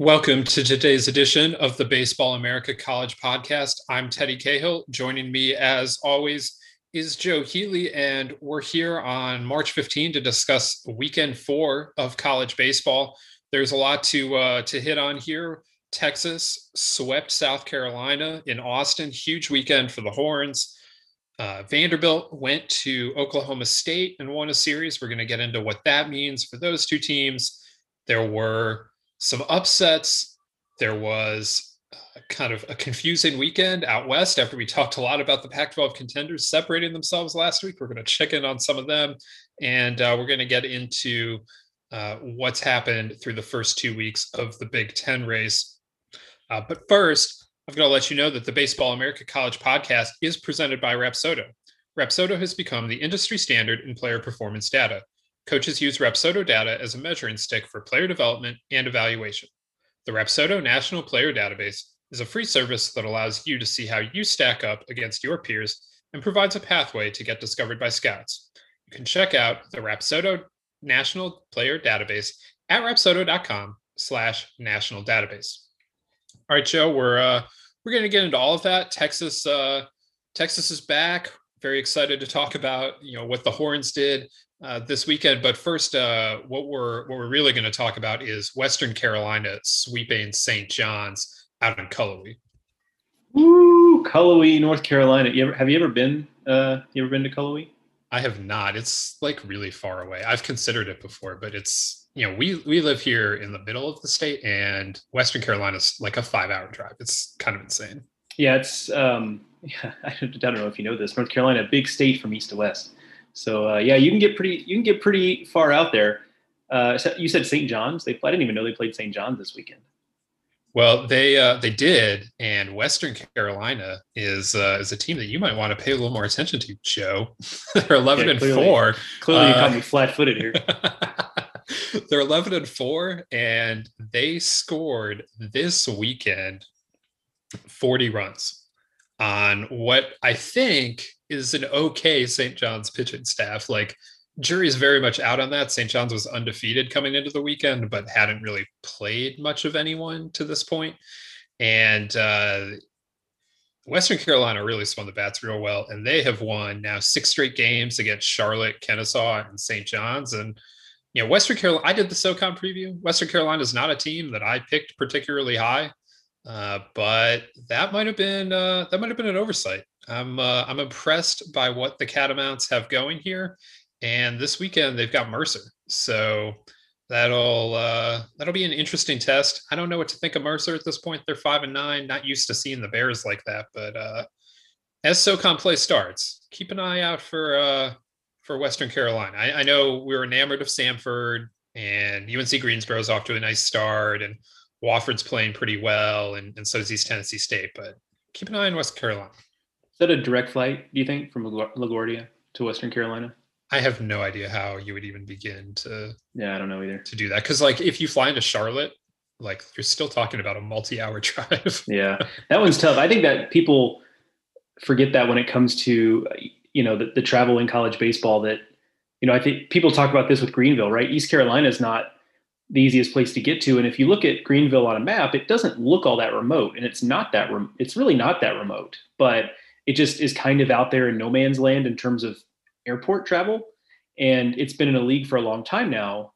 Welcome to today's edition of the Baseball America College Podcast. I'm Teddy Cahill. Joining me, as always, is Joe Healy, and we're here on March 15 to discuss weekend four of college baseball. There's a lot to uh, to hit on here. Texas swept South Carolina in Austin. Huge weekend for the Horns. Uh, Vanderbilt went to Oklahoma State and won a series. We're going to get into what that means for those two teams. There were some upsets. There was uh, kind of a confusing weekend out west after we talked a lot about the Pac 12 contenders separating themselves last week. We're going to check in on some of them and uh, we're going to get into uh, what's happened through the first two weeks of the Big Ten race. Uh, but first, I've got to let you know that the Baseball America College podcast is presented by Rapsodo. Rapsodo has become the industry standard in player performance data. Coaches use Rapsodo data as a measuring stick for player development and evaluation. The Rapsodo National Player Database is a free service that allows you to see how you stack up against your peers and provides a pathway to get discovered by scouts. You can check out the Rapsodo National Player Database at rapsodo.com slash national database. All right, Joe, we're uh, we're going to get into all of that. Texas uh, Texas is back. Very excited to talk about you know what the Horns did uh, this weekend. But first, uh, what we're what we're really going to talk about is Western Carolina sweeping St. John's out in Cullowhee. Woo, Cullowhee, North Carolina. You ever have you ever been? Uh, you ever been to Cullowhee? I have not. It's like really far away. I've considered it before, but it's you know we we live here in the middle of the state, and Western Carolina is like a five hour drive. It's kind of insane. Yeah, it's um, yeah. I don't know if you know this. North Carolina, big state from east to west. So uh, yeah, you can get pretty you can get pretty far out there. Uh, so you said St. John's. They I didn't even know they played St. John's this weekend. Well, they uh, they did, and Western Carolina is uh, is a team that you might want to pay a little more attention to, Joe. They're eleven yeah, clearly, and four. Clearly, you caught me uh, flat-footed here. They're eleven and four, and they scored this weekend forty runs on what I think is an okay St. John's pitching staff. Like jury's very much out on that. St. John's was undefeated coming into the weekend, but hadn't really played much of anyone to this point. And uh, Western Carolina really spun the bats real well, and they have won now six straight games against Charlotte, Kennesaw, and St. John's. And you know, Western Carolina. I did the SoCon preview. Western Carolina is not a team that I picked particularly high, uh, but that might have been uh, that might have been an oversight. I'm uh, I'm impressed by what the Catamounts have going here, and this weekend they've got Mercer, so that'll uh, that'll be an interesting test. I don't know what to think of Mercer at this point. They're five and nine, not used to seeing the Bears like that, but uh, as SoCon play starts, keep an eye out for for Western Carolina. I, I know we are enamored of Samford, and UNC Greensboro is off to a nice start, and Wofford's playing pretty well, and, and so does East Tennessee State. But keep an eye on West Carolina Is that a direct flight, do you think, from LaGuardia to Western Carolina? I have no idea how you would even begin to. Yeah, I don't know either. To do that, because like if you fly into Charlotte, like you're still talking about a multi-hour drive. yeah, that one's tough. I think that people forget that when it comes to you know the, the travel in college baseball. That you know, I think people talk about this with Greenville, right? East Carolina is not the easiest place to get to, and if you look at Greenville on a map, it doesn't look all that remote, and it's not that. Rem- it's really not that remote, but it just is kind of out there in no man's land in terms of airport travel. And it's been in a league for a long time now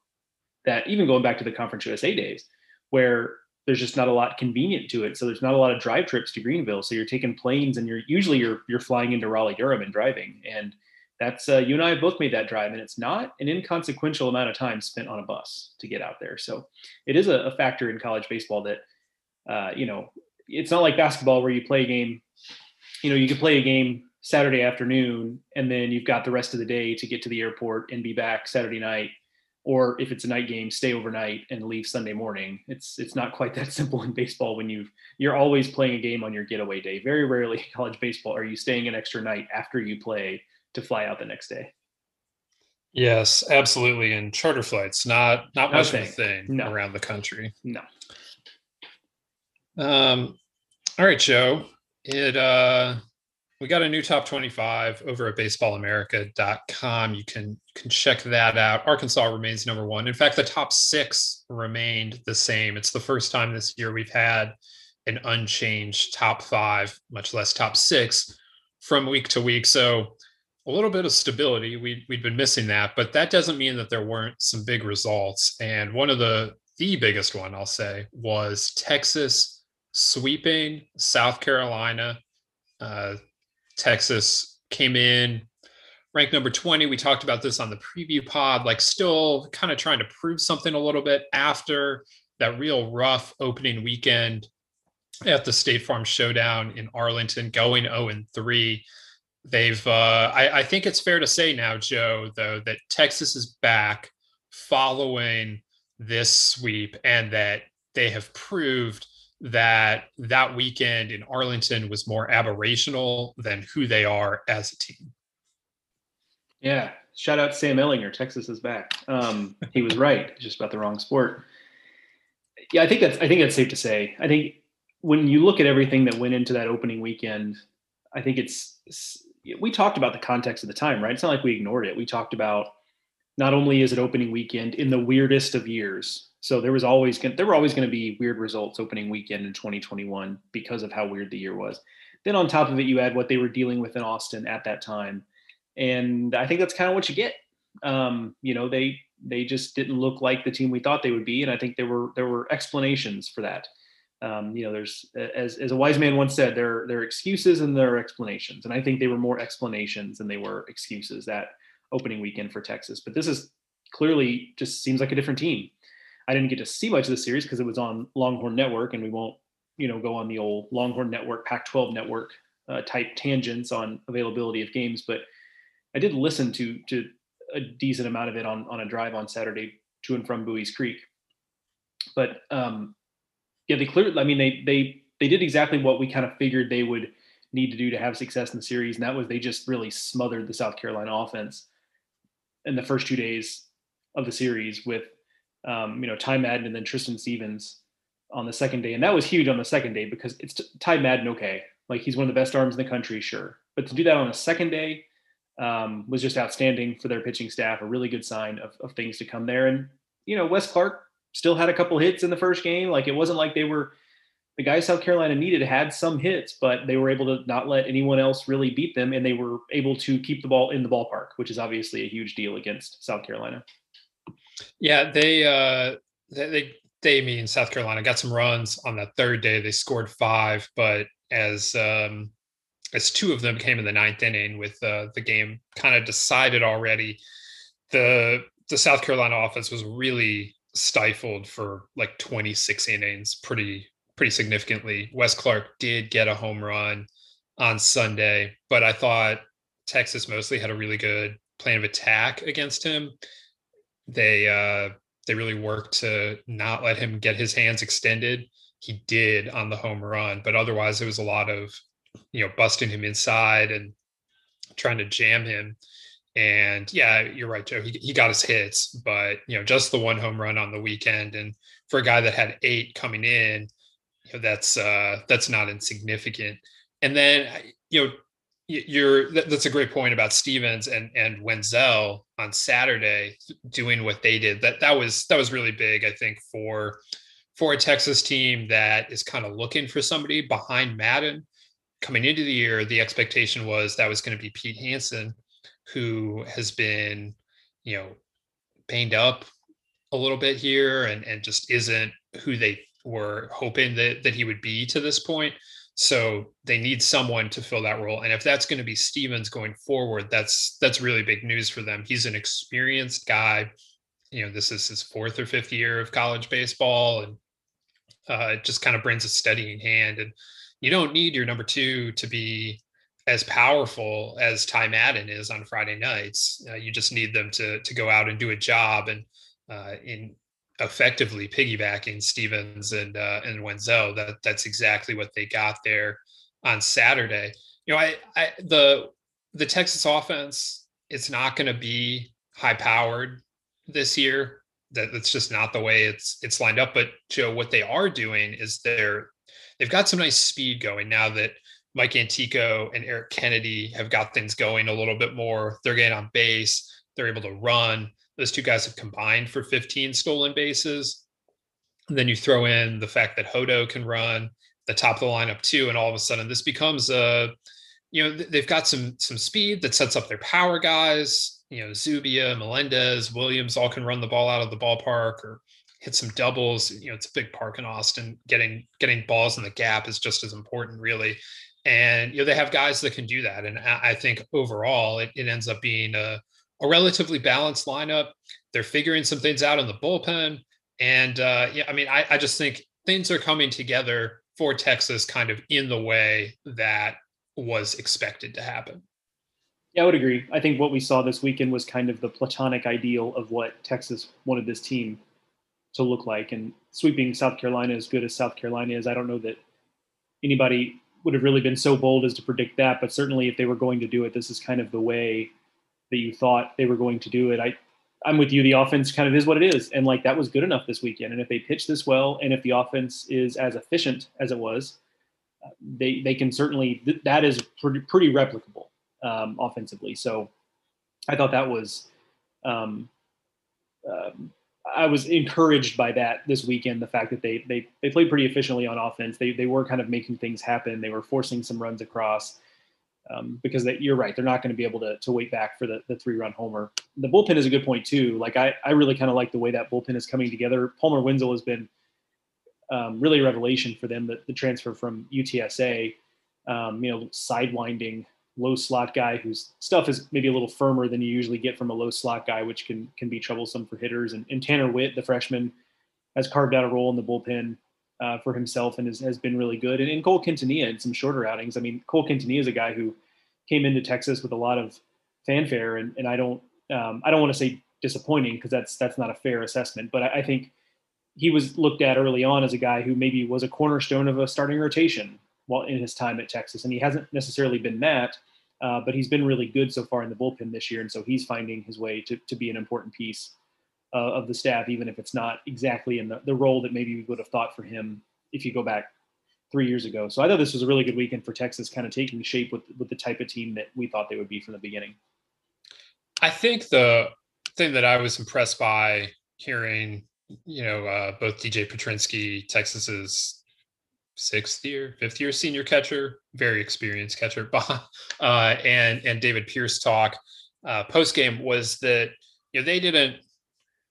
that even going back to the Conference USA days, where there's just not a lot convenient to it. So there's not a lot of drive trips to Greenville. So you're taking planes and you're usually you're you're flying into Raleigh Durham and driving. And that's uh, you and I have both made that drive, and it's not an inconsequential amount of time spent on a bus to get out there. So it is a, a factor in college baseball that uh, you know it's not like basketball where you play a game. You know, you can play a game Saturday afternoon, and then you've got the rest of the day to get to the airport and be back Saturday night. Or if it's a night game, stay overnight and leave Sunday morning. It's it's not quite that simple in baseball when you you're always playing a game on your getaway day. Very rarely in college baseball are you staying an extra night after you play to fly out the next day. Yes, absolutely. And charter flights, not not much of a thing no. around the country. No. Um, all right, Joe. It uh we got a new top 25 over at baseballamerica.com. You can you can check that out. Arkansas remains number one. In fact, the top six remained the same. It's the first time this year we've had an unchanged top five, much less top six from week to week. So a little bit of stability. We we'd been missing that, but that doesn't mean that there weren't some big results. And one of the the biggest one I'll say was Texas sweeping South Carolina. Uh, Texas came in ranked number 20. We talked about this on the preview pod, like still kind of trying to prove something a little bit after that real rough opening weekend at the State Farm Showdown in Arlington, going 0 and 3 they've uh, I, I, think it's fair to say now joe though that texas is back following this sweep and that they have proved that that weekend in arlington was more aberrational than who they are as a team. Yeah. Shout out sam Ehlinger. texas is back. Um, he was right just about the wrong sport. Yeah i think that's i think that's safe to say. I think when you look at everything that went into that opening weekend i think it's we talked about the context of the time, right? It's not like we ignored it. We talked about not only is it opening weekend in the weirdest of years. So there was always going there were always going to be weird results opening weekend in 2021 because of how weird the year was. Then on top of it, you add what they were dealing with in Austin at that time, and I think that's kind of what you get. Um, you know, they they just didn't look like the team we thought they would be, and I think there were there were explanations for that. Um, you know, there's as as a wise man once said, there there are excuses and there are explanations, and I think they were more explanations than they were excuses that opening weekend for Texas. But this is clearly just seems like a different team. I didn't get to see much of the series because it was on Longhorn Network, and we won't you know go on the old Longhorn Network, Pac-12 Network uh, type tangents on availability of games, but I did listen to to a decent amount of it on on a drive on Saturday to and from Bowie's Creek. But um, yeah, they clearly. I mean, they they they did exactly what we kind of figured they would need to do to have success in the series, and that was they just really smothered the South Carolina offense in the first two days of the series with um, you know Ty Madden and then Tristan Stevens on the second day, and that was huge on the second day because it's Ty Madden. Okay, like he's one of the best arms in the country, sure, but to do that on a second day um, was just outstanding for their pitching staff. A really good sign of, of things to come there, and you know Wes Clark still had a couple hits in the first game. Like it wasn't like they were the guys South Carolina needed had some hits, but they were able to not let anyone else really beat them, and they were able to keep the ball in the ballpark, which is obviously a huge deal against South Carolina. Yeah, they uh, they they, they mean South Carolina got some runs on that third day. They scored five, but as um, as two of them came in the ninth inning with uh, the game kind of decided already, the the South Carolina offense was really stifled for like 26 innings pretty pretty significantly. Wes Clark did get a home run on Sunday, but I thought Texas mostly had a really good plan of attack against him. They uh they really worked to not let him get his hands extended. He did on the home run, but otherwise it was a lot of you know busting him inside and trying to jam him. And yeah, you're right, Joe. He, he got his hits, but you know, just the one home run on the weekend, and for a guy that had eight coming in, you know, that's uh, that's not insignificant. And then you know, you're that's a great point about Stevens and and Wenzel on Saturday doing what they did. That that was that was really big, I think, for for a Texas team that is kind of looking for somebody behind Madden. Coming into the year, the expectation was that was going to be Pete Hansen who has been, you know, pained up a little bit here and and just isn't who they were hoping that that he would be to this point. So they need someone to fill that role. And if that's going to be Stevens going forward, that's that's really big news for them. He's an experienced guy. You know, this is his fourth or fifth year of college baseball and Uh, it just kind of brings a steadying hand, and you don't need your number two to be as powerful as Ty Madden is on Friday nights. Uh, you just need them to to go out and do a job and uh, in effectively piggybacking Stevens and uh, and Wenzel. That that's exactly what they got there on Saturday. You know, I, I the the Texas offense it's not going to be high powered this year. That that's just not the way it's it's lined up. But Joe, what they are doing is they're they've got some nice speed going now that Mike Antico and Eric Kennedy have got things going a little bit more. They're getting on base. They're able to run. Those two guys have combined for 15 stolen bases. And then you throw in the fact that Hodo can run the top of the lineup too, and all of a sudden this becomes a, you know, they've got some some speed that sets up their power guys. You know, Zubia, Melendez, Williams all can run the ball out of the ballpark or hit some doubles. You know, it's a big park in Austin. Getting getting balls in the gap is just as important, really and you know they have guys that can do that. And i think overall it, it ends up being a, a, relatively balanced lineup. They're figuring some things out in the bullpen. And uh, yeah i mean I, I just think things are coming together for texas kind of in the way that was expected to happen. Yeah i would agree. I think what we saw this weekend was kind of the platonic ideal of what texas wanted this team to look like. And sweeping south carolina as good as south carolina is i don't know that anybody would have really been so bold as to predict that, but certainly if they were going to do it, this is kind of the way that you thought they were going to do it. I, I'm with you. The offense kind of is what it is, and like that was good enough this weekend. And if they pitch this well, and if the offense is as efficient as it was, uh, they they can certainly th- that is pretty pretty replicable um, offensively. So I thought that was um, um, I was encouraged by that this weekend. The fact that they they they played pretty efficiently on offense. They they were kind of making things happen. They were forcing some runs across um, because they, you're right. They're not going to be able to to wait back for the the three run homer. The bullpen is a good point too. Like I I really kind of like the way that bullpen is coming together. Palmer Wenzel has been um, really a revelation for them. The, the transfer from UTSA, um, you know, sidewinding low slot guy whose stuff is maybe a little firmer than you usually get from a low slot guy, which can can be troublesome for hitters. And, and Tanner Witt, the freshman, has carved out a role in the bullpen uh, for himself and is, has been really good. And, and Cole Quintanilla in some shorter outings. I mean, Cole Quintanilla is a guy who came into Texas with a lot of fanfare, and, and I don't um, I don't want to say disappointing because that's that's not a fair assessment, but I, I think he was looked at early on as a guy who maybe was a cornerstone of a starting rotation while in his time at Texas, and he hasn't necessarily been that, uh, but he's been really good so far in the bullpen this year, and so he's finding his way to to be an important piece uh, of the staff, even if it's not exactly in the, the role that maybe we would have thought for him if you go back three years ago. So I thought this was a really good weekend for Texas, kind of taking shape with with the type of team that we thought they would be from the beginning. I think the thing that I was impressed by hearing, you know, uh, both DJ Petrinsky, Texas's sixth year, fifth year senior catcher, very experienced catcher, uh, and and David Pierce talk uh, post game was that you know they didn't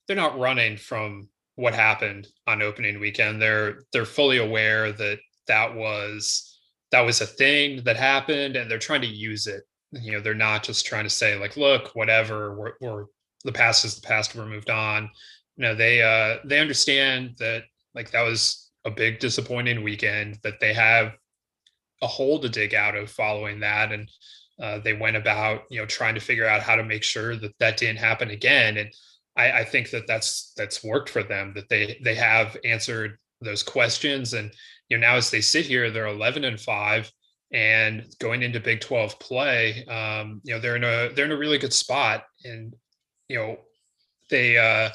they're not running from what happened on opening weekend. They're they're fully aware that that was that was a thing that happened, and they're trying to use it. You know, they're not just trying to say like, look, whatever, we're, we're the past is the past, we're moved on. You know, they uh they understand that like that was a big disappointing weekend that they have a hole to dig out of following that. And uh, they went about you know trying to figure out how to make sure that that didn't happen again. And I, I think that that's that's worked for them that they they have answered those questions. And you know now as they sit here they're 11 and 5 and going into big 12 play um, you know they're in a they're in a really good spot. And you know they uh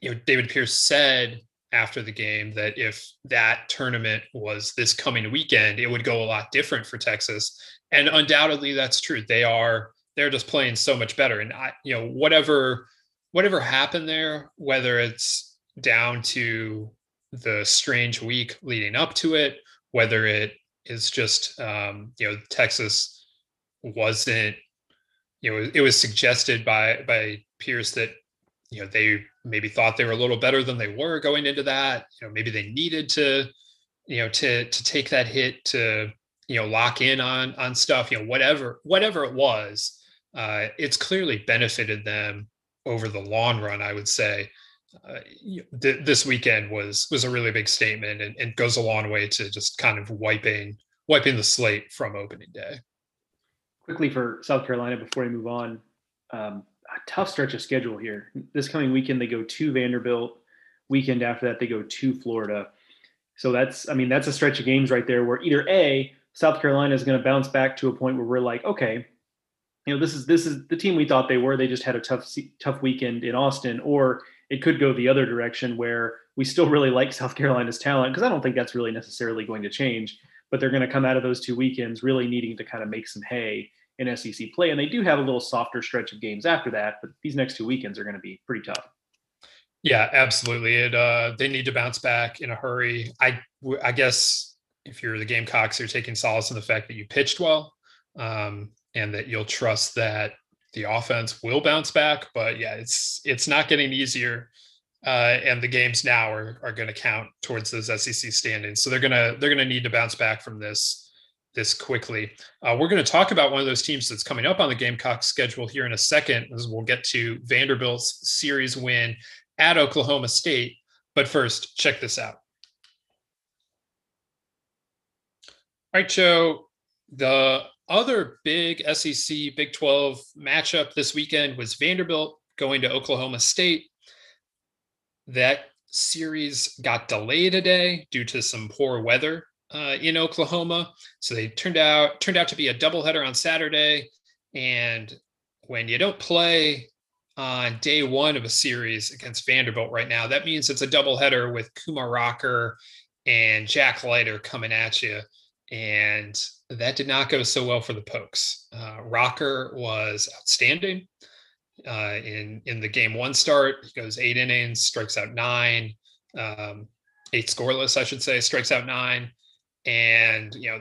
you know david pierce said after the game that if that tournament was this coming weekend, it would go a lot different for Texas. And undoubtedly that's true. They are they're just playing so much better. And I, you know, whatever whatever happened there, whether it's down to the strange week leading up to it, whether it is just um, you know, Texas wasn't, you know, it was suggested by by Pierce that you know they maybe thought they were a little better than they were going into that you know maybe they needed to you know to to take that hit to you know lock in on on stuff you know whatever whatever it was uh it's clearly benefited them over the long run i would say uh, th- this weekend was was a really big statement and, and goes a long way to just kind of wiping wiping the slate from opening day. Quickly for South Carolina before we move on, um, a tough stretch of schedule here. This coming weekend they go to Vanderbilt. Weekend after that they go to Florida. So that's I mean that's a stretch of games right there where either a South Carolina is going to bounce back to a point where we're like, okay, you know, this is this is the team we thought they were. They just had a tough tough weekend in Austin, or it could go the other direction where we still really like South Carolina's talent because I don't think that's really necessarily going to change. But they're going to come out of those two weekends really needing to kind of make some hay in SEC play, and they do have a little softer stretch of games after that. But these next two weekends are going to be pretty tough. Yeah, absolutely. It uh, they need to bounce back in a hurry. I I guess if you're the Gamecocks, you're taking solace in the fact that you pitched well. Um, and that you'll trust that the offense will bounce back. But yeah, it's it's not getting easier. Uh, and the games now are are going to count towards those SEC standings. So they're gonna they're gonna need to bounce back from this this quickly. Uh, we're going to talk about one of those teams that's coming up on the Gamecock schedule here in a second, as we'll get to Vanderbilt's series win at Oklahoma State. But first, check this out. All right, Joe. The other big SEC Big 12 matchup this weekend was Vanderbilt going to Oklahoma State. That series got delayed a day due to some poor weather uh, in Oklahoma. So they turned out turned out to be a doubleheader on Saturday. And when you don't play on day one of a series against Vanderbilt right now, that means it's a doubleheader with Kumar Rocker and Jack Leiter coming at you. And that did not go so well for the Pokes. Uh, Rocker was outstanding uh, in in the game one start. He goes eight innings, strikes out nine, um, eight scoreless, I should say, strikes out nine, and you know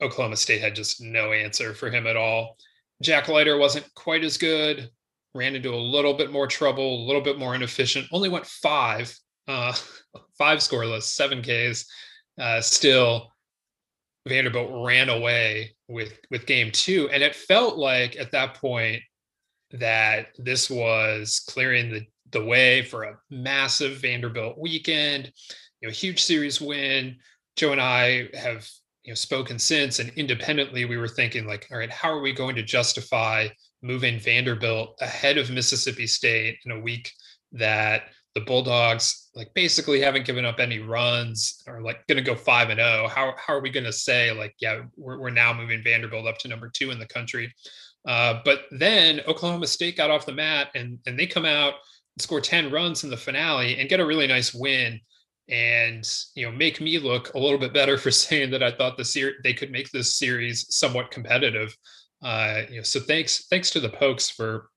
Oklahoma State had just no answer for him at all. Jack Leiter wasn't quite as good. Ran into a little bit more trouble, a little bit more inefficient. Only went five, uh, five scoreless, seven Ks. Uh, still Vanderbilt ran away with with game two, and it felt like at that point that this was clearing the the way for a massive Vanderbilt weekend, you know, huge series win. Joe and I have you know spoken since, and independently we were thinking like, all right, how are we going to justify moving Vanderbilt ahead of Mississippi State in a week that the Bulldogs like basically haven't given up any runs or like going to go five and zero. Oh. How how are we going to say like yeah we're we're now moving Vanderbilt up to number two in the country? Uh, but then Oklahoma State got off the mat and and they come out score ten runs in the finale and get a really nice win and you know make me look a little bit better for saying that I thought the series they could make this series somewhat competitive. Uh, you know, so thanks thanks to the Pokes for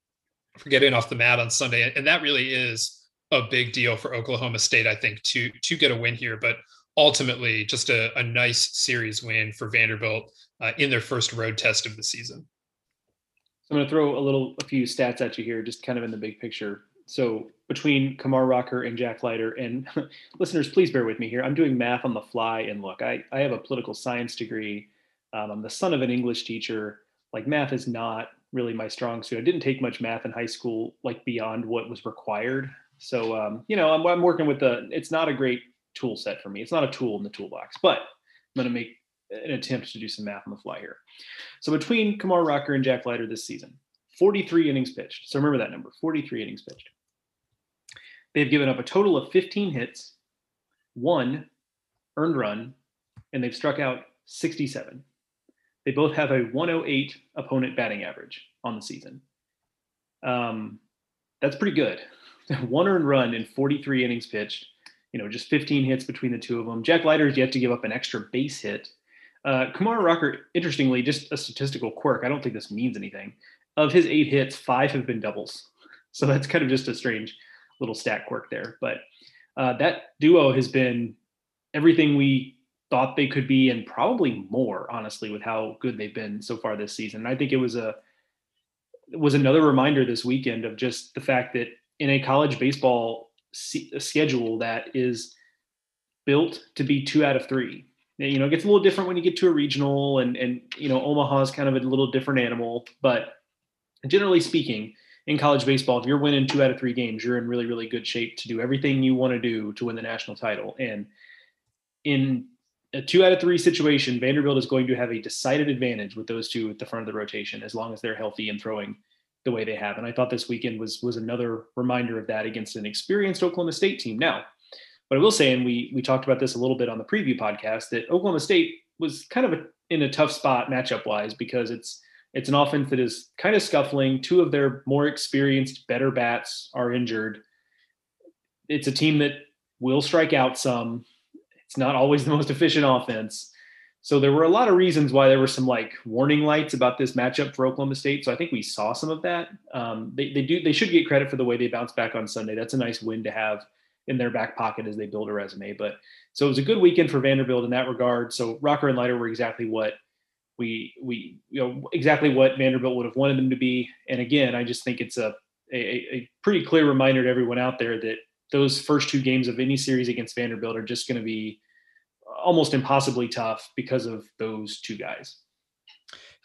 for getting off the mat on Sunday, and that really is a big deal for Oklahoma State, I think, to to get a win here. But ultimately, just a, a nice series win for Vanderbilt uh, in their first road test of the season. So I'm going to throw a little, a few stats at you here, just kind of in the big picture. So between Kumar Rocker and Jack Leiter, and listeners, please bear with me here. I'm doing math on the fly, and look, I, I have a political science degree. Um, I'm the son of an English teacher. Like math is not really my strong suit. I didn't take much math in high school, like beyond what was required. So um, you know, I'm, I'm working with the. It's not a great tool set for me. It's not a tool in the toolbox, but I'm going to make an attempt to do some math on the fly here. So between Kumar Rocker and Jack Leiter this season, 43 innings pitched. So remember that number, 43 innings pitched. They've given up a total of 15 hits, one earned run, and they've struck out 67. They both have a 108 opponent batting average on the season. Um, that's pretty good. one earned run in 43 innings pitched. You know, just 15 hits between the two of them. Jack Leiter has yet to give up an extra base hit. Uh, Kumar Rocker, interestingly, just a statistical quirk. I don't think this means anything. Of his eight hits, five have been doubles. So that's kind of just a strange little stat quirk there. But uh, that duo has been everything we thought they could be, and probably more, honestly, with how good they've been so far this season. And I think it was a it was another reminder this weekend of just the fact that in a college baseball schedule that is built to be two out of three. You know, it gets a little different when you get to a regional, and and you know, Omaha is kind of a little different animal, but generally speaking, in college baseball, if you're winning two out of three games, you're in really, really good shape to do everything you want to do to win the national title. And in a two out of three situation, Vanderbilt is going to have a decided advantage with those two at the front of the rotation as long as they're healthy and throwing the way they have. And I thought this weekend was was another reminder of that against an experienced Oklahoma State team. Now, what I will say, and we we talked about this a little bit on the preview podcast, that Oklahoma State was kind of a, in a tough spot matchup wise because it's it's an offense that is kind of scuffling. Two of their more experienced, better bats are injured. It's a team that will strike out some. It's not always the most efficient offense. So there were a lot of reasons why there were some like warning lights about this matchup for Oklahoma State. So I think we saw some of that. Um, they, they do they should get credit for the way they bounced back on Sunday. That's a nice win to have in their back pocket as they build a resume. But so it was a good weekend for Vanderbilt in that regard. So Rocker and Leiter were exactly what we we you know exactly what Vanderbilt would have wanted them to be. And again, I just think it's a a, a pretty clear reminder to everyone out there that those first two games of any series against Vanderbilt are just going to be almost impossibly tough because of those two guys.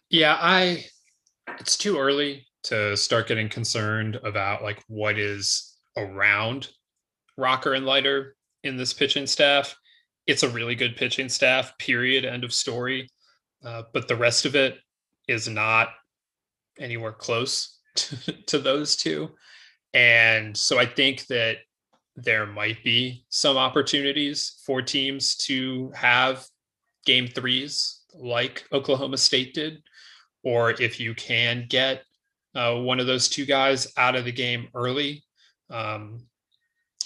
Yeah, I it's too early to start getting concerned about like what is around Rocker and Leiter in this pitching staff. It's a really good pitching staff, period, end of story. Uh, but the rest of it is not anywhere close to, to those two. And so I think that there might be some opportunities for teams to have game threes like Oklahoma State did, or if you can get uh, one of those two guys out of the game early, um,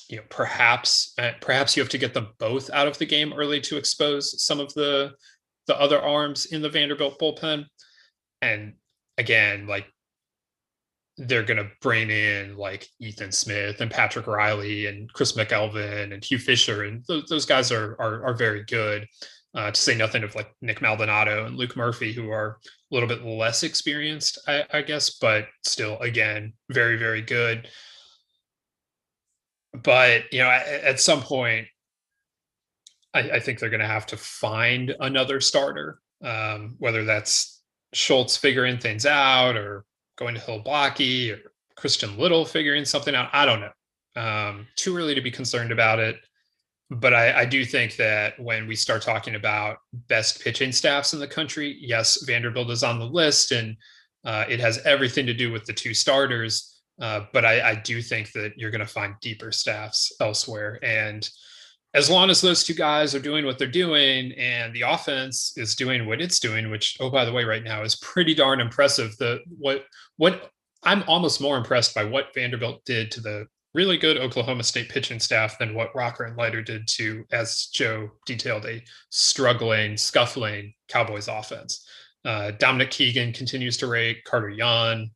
you know, perhaps uh, perhaps you have to get them both out of the game early to expose some of the the other arms in the Vanderbilt bullpen. And again, like they're going to bring in like Ethan Smith and Patrick Reilly and Chris McElvain and Hugh Fisher, and those, those guys are, are, are very good. Uh, to say nothing of like Nick Maldonado and Luke Murphy, who are a little bit less experienced, I, I guess, but still, again, very very good. But you know, at, at some point, I, I think they're going to have to find another starter, um, whether that's Schultz figuring things out or going to Hill Blocky or Christian Little figuring something out. I don't know. Um, too early to be concerned about it. But I, I, do think that when we start talking about best pitching staffs in the country, yes, Vanderbilt is on the list and uh, it has everything to do with the two starters. Uh, but I, I, do think that you're going to find deeper staffs elsewhere. And as long as those two guys are doing what they're doing and the offense is doing what it's doing, which, oh, by the way, right now is pretty darn impressive. The what what I'm almost more impressed by what Vanderbilt did to the really good Oklahoma State pitching staff than what Rocker and Leiter did to, as Joe detailed, a struggling, scuffling Cowboys offense. Uh, Dominic Keegan continues to rate, Carter Young,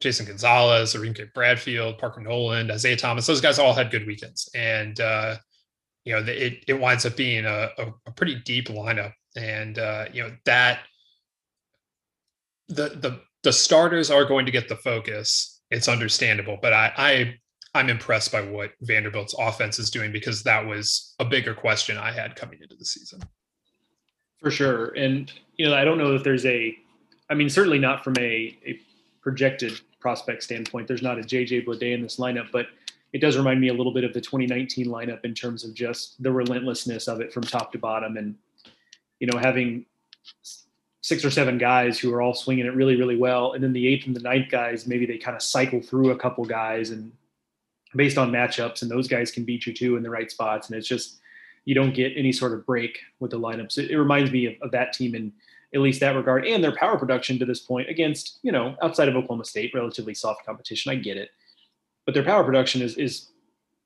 Jason Gonzalez, Enrique Bradfield, Parker Noland, Isaiah Thomas. Those guys all had good weekends. And, uh, you know, it, it winds up being a, a, a pretty deep lineup. And, uh, you know, that the, the, the starters are going to get the focus. It's understandable, but I, I I'm impressed by what Vanderbilt's offense is doing because that was a bigger question I had coming into the season. For sure, and you know I don't know if there's a, I mean certainly not from a, a projected prospect standpoint. There's not a JJ Bleday in this lineup, but it does remind me a little bit of the 2019 lineup in terms of just the relentlessness of it from top to bottom, and you know having six or seven guys who are all swinging it really, really well. And then the eighth and the ninth guys, maybe they kind of cycle through a couple guys and based on matchups, and those guys can beat you too in the right spots. And it's just, you don't get any sort of break with the lineups. It, it reminds me of, of, that team in at least that regard and their power production to this point against, you know, outside of Oklahoma State, relatively soft competition. I get it. But their power production is, is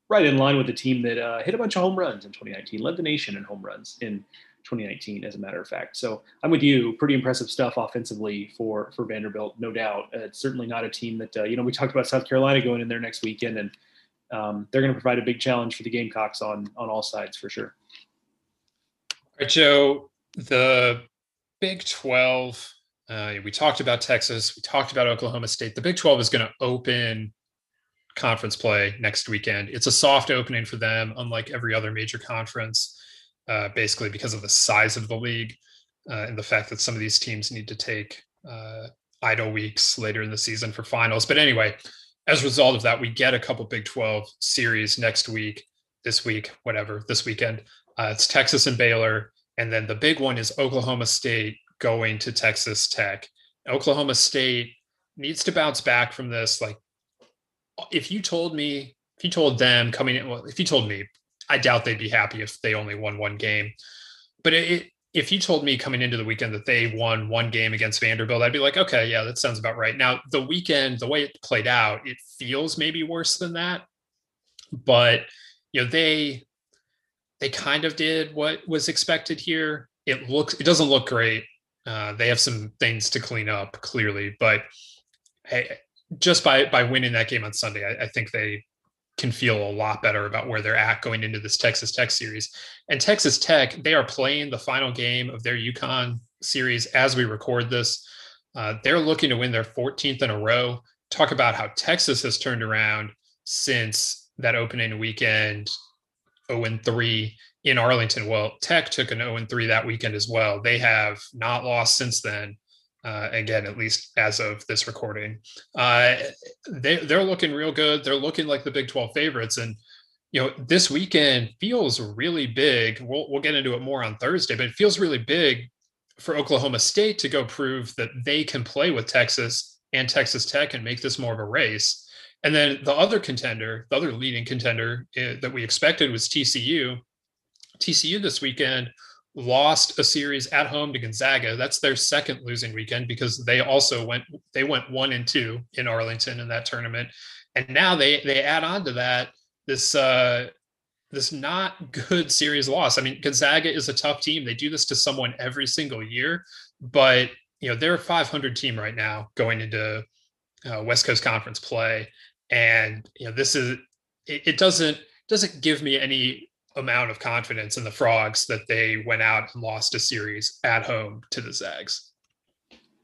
right in line with the team that uh, hit a bunch of home runs in 2019, led the nation in home runs in 2019, as a matter of fact. So I'm with you. Pretty impressive stuff offensively for for Vanderbilt, no doubt. Uh, it's certainly not a team that uh, you know we talked about South Carolina going in there next weekend, and um, they're going to provide a big challenge for the Gamecocks on on all sides for sure. All right, Joe. The Big 12. Uh, we talked about Texas. We talked about Oklahoma State. The Big 12 is going to open conference play next weekend. It's a soft opening for them, unlike every other major conference uh, basically because of the size of the league uh, and the fact that some of these teams need to take uh, idle weeks later in the season for finals. But anyway, as a result of that, we get a couple Big 12 series next week, this week, whatever, this weekend. Uh, it's Texas and Baylor. And then the big one is Oklahoma State going to Texas Tech. Oklahoma State needs to bounce back from this. Like, if you told me, if you told them coming in, well, if you told me, I doubt they'd be happy if they only won one game. But it, if you told me coming into the weekend that they won one game against Vanderbilt, I'd be like, okay, yeah, that sounds about right. Now, the weekend, the way it played out, it feels maybe worse than that. But you know, they they kind of did what was expected here. It looks it doesn't look great. Uh, they have some things to clean up clearly, but hey, just by by winning that game on Sunday, I, I think they can feel a lot better about where they're at going into this Texas Tech series. And Texas Tech, they are playing the final game of their UConn series as we record this. Uh, they're looking to win their 14th in a row. Talk about how Texas has turned around since that opening weekend 0 3 in Arlington. Well, Tech took an 0 3 that weekend as well. They have not lost since then. Uh, again, at least as of this recording, uh, they they're looking real good. They're looking like the Big 12 favorites, and you know this weekend feels really big. We'll we'll get into it more on Thursday, but it feels really big for Oklahoma State to go prove that they can play with Texas and Texas Tech and make this more of a race. And then the other contender, the other leading contender uh, that we expected was TCU. TCU this weekend lost a series at home to Gonzaga. That's their second losing weekend because they also went they went one and two in Arlington in that tournament, and now they they add on to that this uh, this not good series loss. I mean, Gonzaga is a tough team. They do this to someone every single year, but you know they're a 500 team right now going into uh, West Coast Conference play, and you know this is it, it doesn't doesn't give me any amount of confidence in the Frogs that they went out and lost a series at home to the Zags.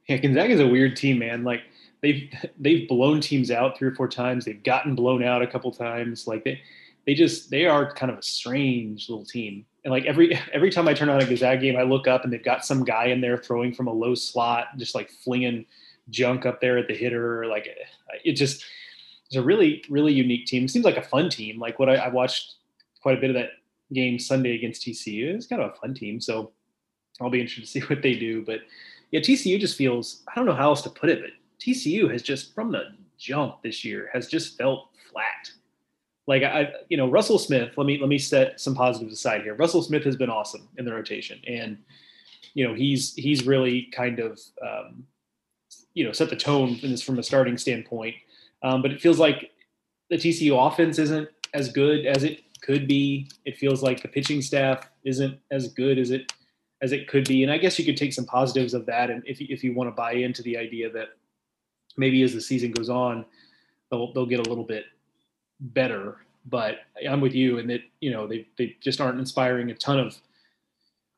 Yeah, Gonzaga is a weird team, man. Like they've they've blown teams out three or four times. They've gotten blown out a couple times. Like they they just they are kind of a strange little team. And like every every time I turn on a Gonzaga game, I look up and they've got some guy in there throwing from a low slot, just like flinging junk up there at the hitter. Like it just it's a really really unique team. Seems like a fun team. Like what I, I watched quite a bit of that game Sunday against TCU. It's kind of a fun team, so I'll be interested to see what they do. But yeah, TCU just feels I don't know how else to put it, but TCU has just from the jump this year has just felt flat. Like I, you know, Russell Smith. Let me let me set some positives aside here. Russell Smith has been awesome in the rotation, and you know he's he's really kind of um, you know set the tone in this from a starting standpoint. Um, but it feels like the TCU offense isn't as good as it could be. It feels like the pitching staff isn't as good as it as it could be, and I guess you could take some positives of that. And if if you want to buy into the idea that maybe as the season goes on, they'll they'll get a little bit better. But I'm with you in that you know they they just aren't inspiring a ton of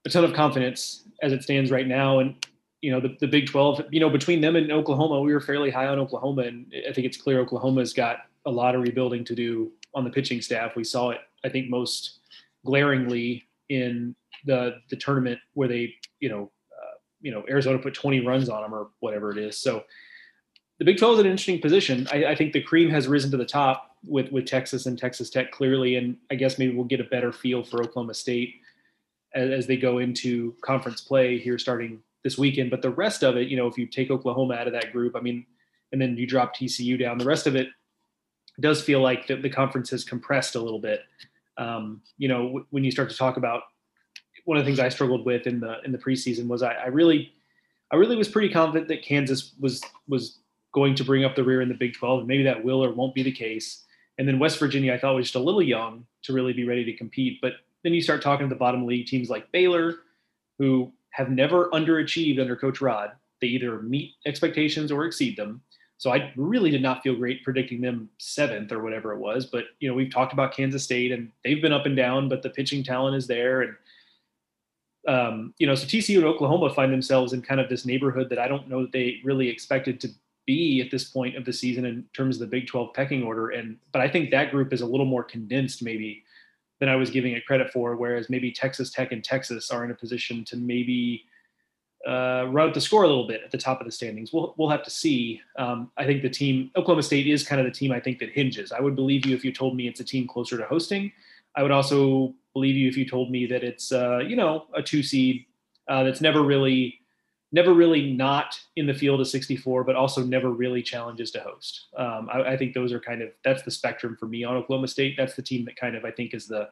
a ton of confidence as it stands right now. And you know the, the Big 12, you know between them and Oklahoma, we were fairly high on Oklahoma, and I think it's clear Oklahoma's got a lot of rebuilding to do on the pitching staff. We saw it I think most glaringly in the the tournament where they you know uh, you know Arizona put 20 runs on them or whatever it is. So the Big 12 is an interesting position. I, I, think the cream has risen to the top with with Texas and Texas Tech clearly, and I guess maybe we'll get a better feel for Oklahoma State as, as they go into conference play here starting this weekend. But the rest of it, you know, if you take Oklahoma out of that group, I mean, and then you drop TCU down, the rest of it does feel like the, the conference has compressed a little bit um, you know, w- when you start to talk about one of the things I struggled with in the in the preseason was I, I really, I really was pretty confident that Kansas was was going to bring up the rear in the Big 12, and maybe that will or won't be the case. And then West Virginia, I thought was just a little young to really be ready to compete. But then you start talking to the bottom league teams like Baylor, who have never underachieved under Coach Rod. They either meet expectations or exceed them. So I really did not feel great predicting them seventh or whatever it was. But you know, we've talked about Kansas State and they've been up and down, but the pitching talent is there. And um, you know, so TCU and Oklahoma find themselves in kind of this neighborhood that I don't know that they really expected to be at this point of the season in terms of the Big 12 pecking order. And but I think that group is a little more condensed maybe than I was giving it credit for. Whereas maybe Texas Tech and Texas are in a position to maybe uh, route the score a little bit at the top of the standings. We'll we'll have to see. Um, I think the team Oklahoma State is kind of the team I think that hinges. I would believe you if you told me it's a team closer to hosting. I would also believe you if you told me that it's uh, you know a two seed uh, that's never really never really not in the field of 64, but also never really challenges to host. Um, I, I, think those are kind of that's the spectrum for me on Oklahoma State. That's the team that kind of I think is the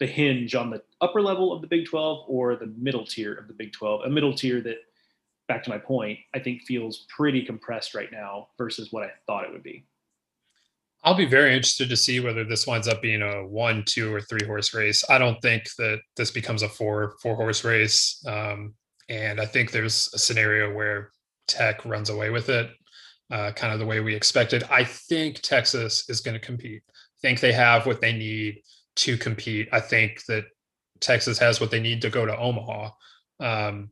the hinge on the upper level of the Big 12 or the middle tier of the Big 12. A middle tier that, back to my point, I think feels pretty compressed right now versus what I thought it would be. I'll be very interested to see whether this winds up being a one, two, or three horse race. I don't think that this becomes a four four horse race. Um, and I think there's a scenario where Tech runs away with it, uh, kind of the way we expected. I think Texas is going to compete. I think they have what they need to compete. I think that Texas has what they need to go to Omaha. Um,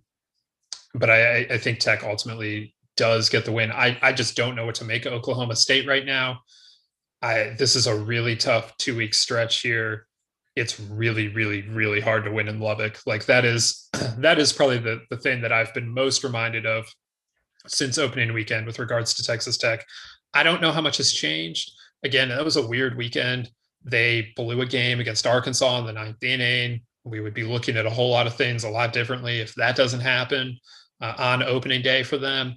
but I, I think Tech ultimately does get the win. I, I just don't know what to make of Oklahoma State right now. I this is a really tough two week stretch here it's really really really hard to win in lubbock like that is that is probably the, the thing that i've been most reminded of since opening weekend with regards to texas tech i don't know how much has changed again that was a weird weekend they blew a game against arkansas in the ninth inning we would be looking at a whole lot of things a lot differently if that doesn't happen uh, on opening day for them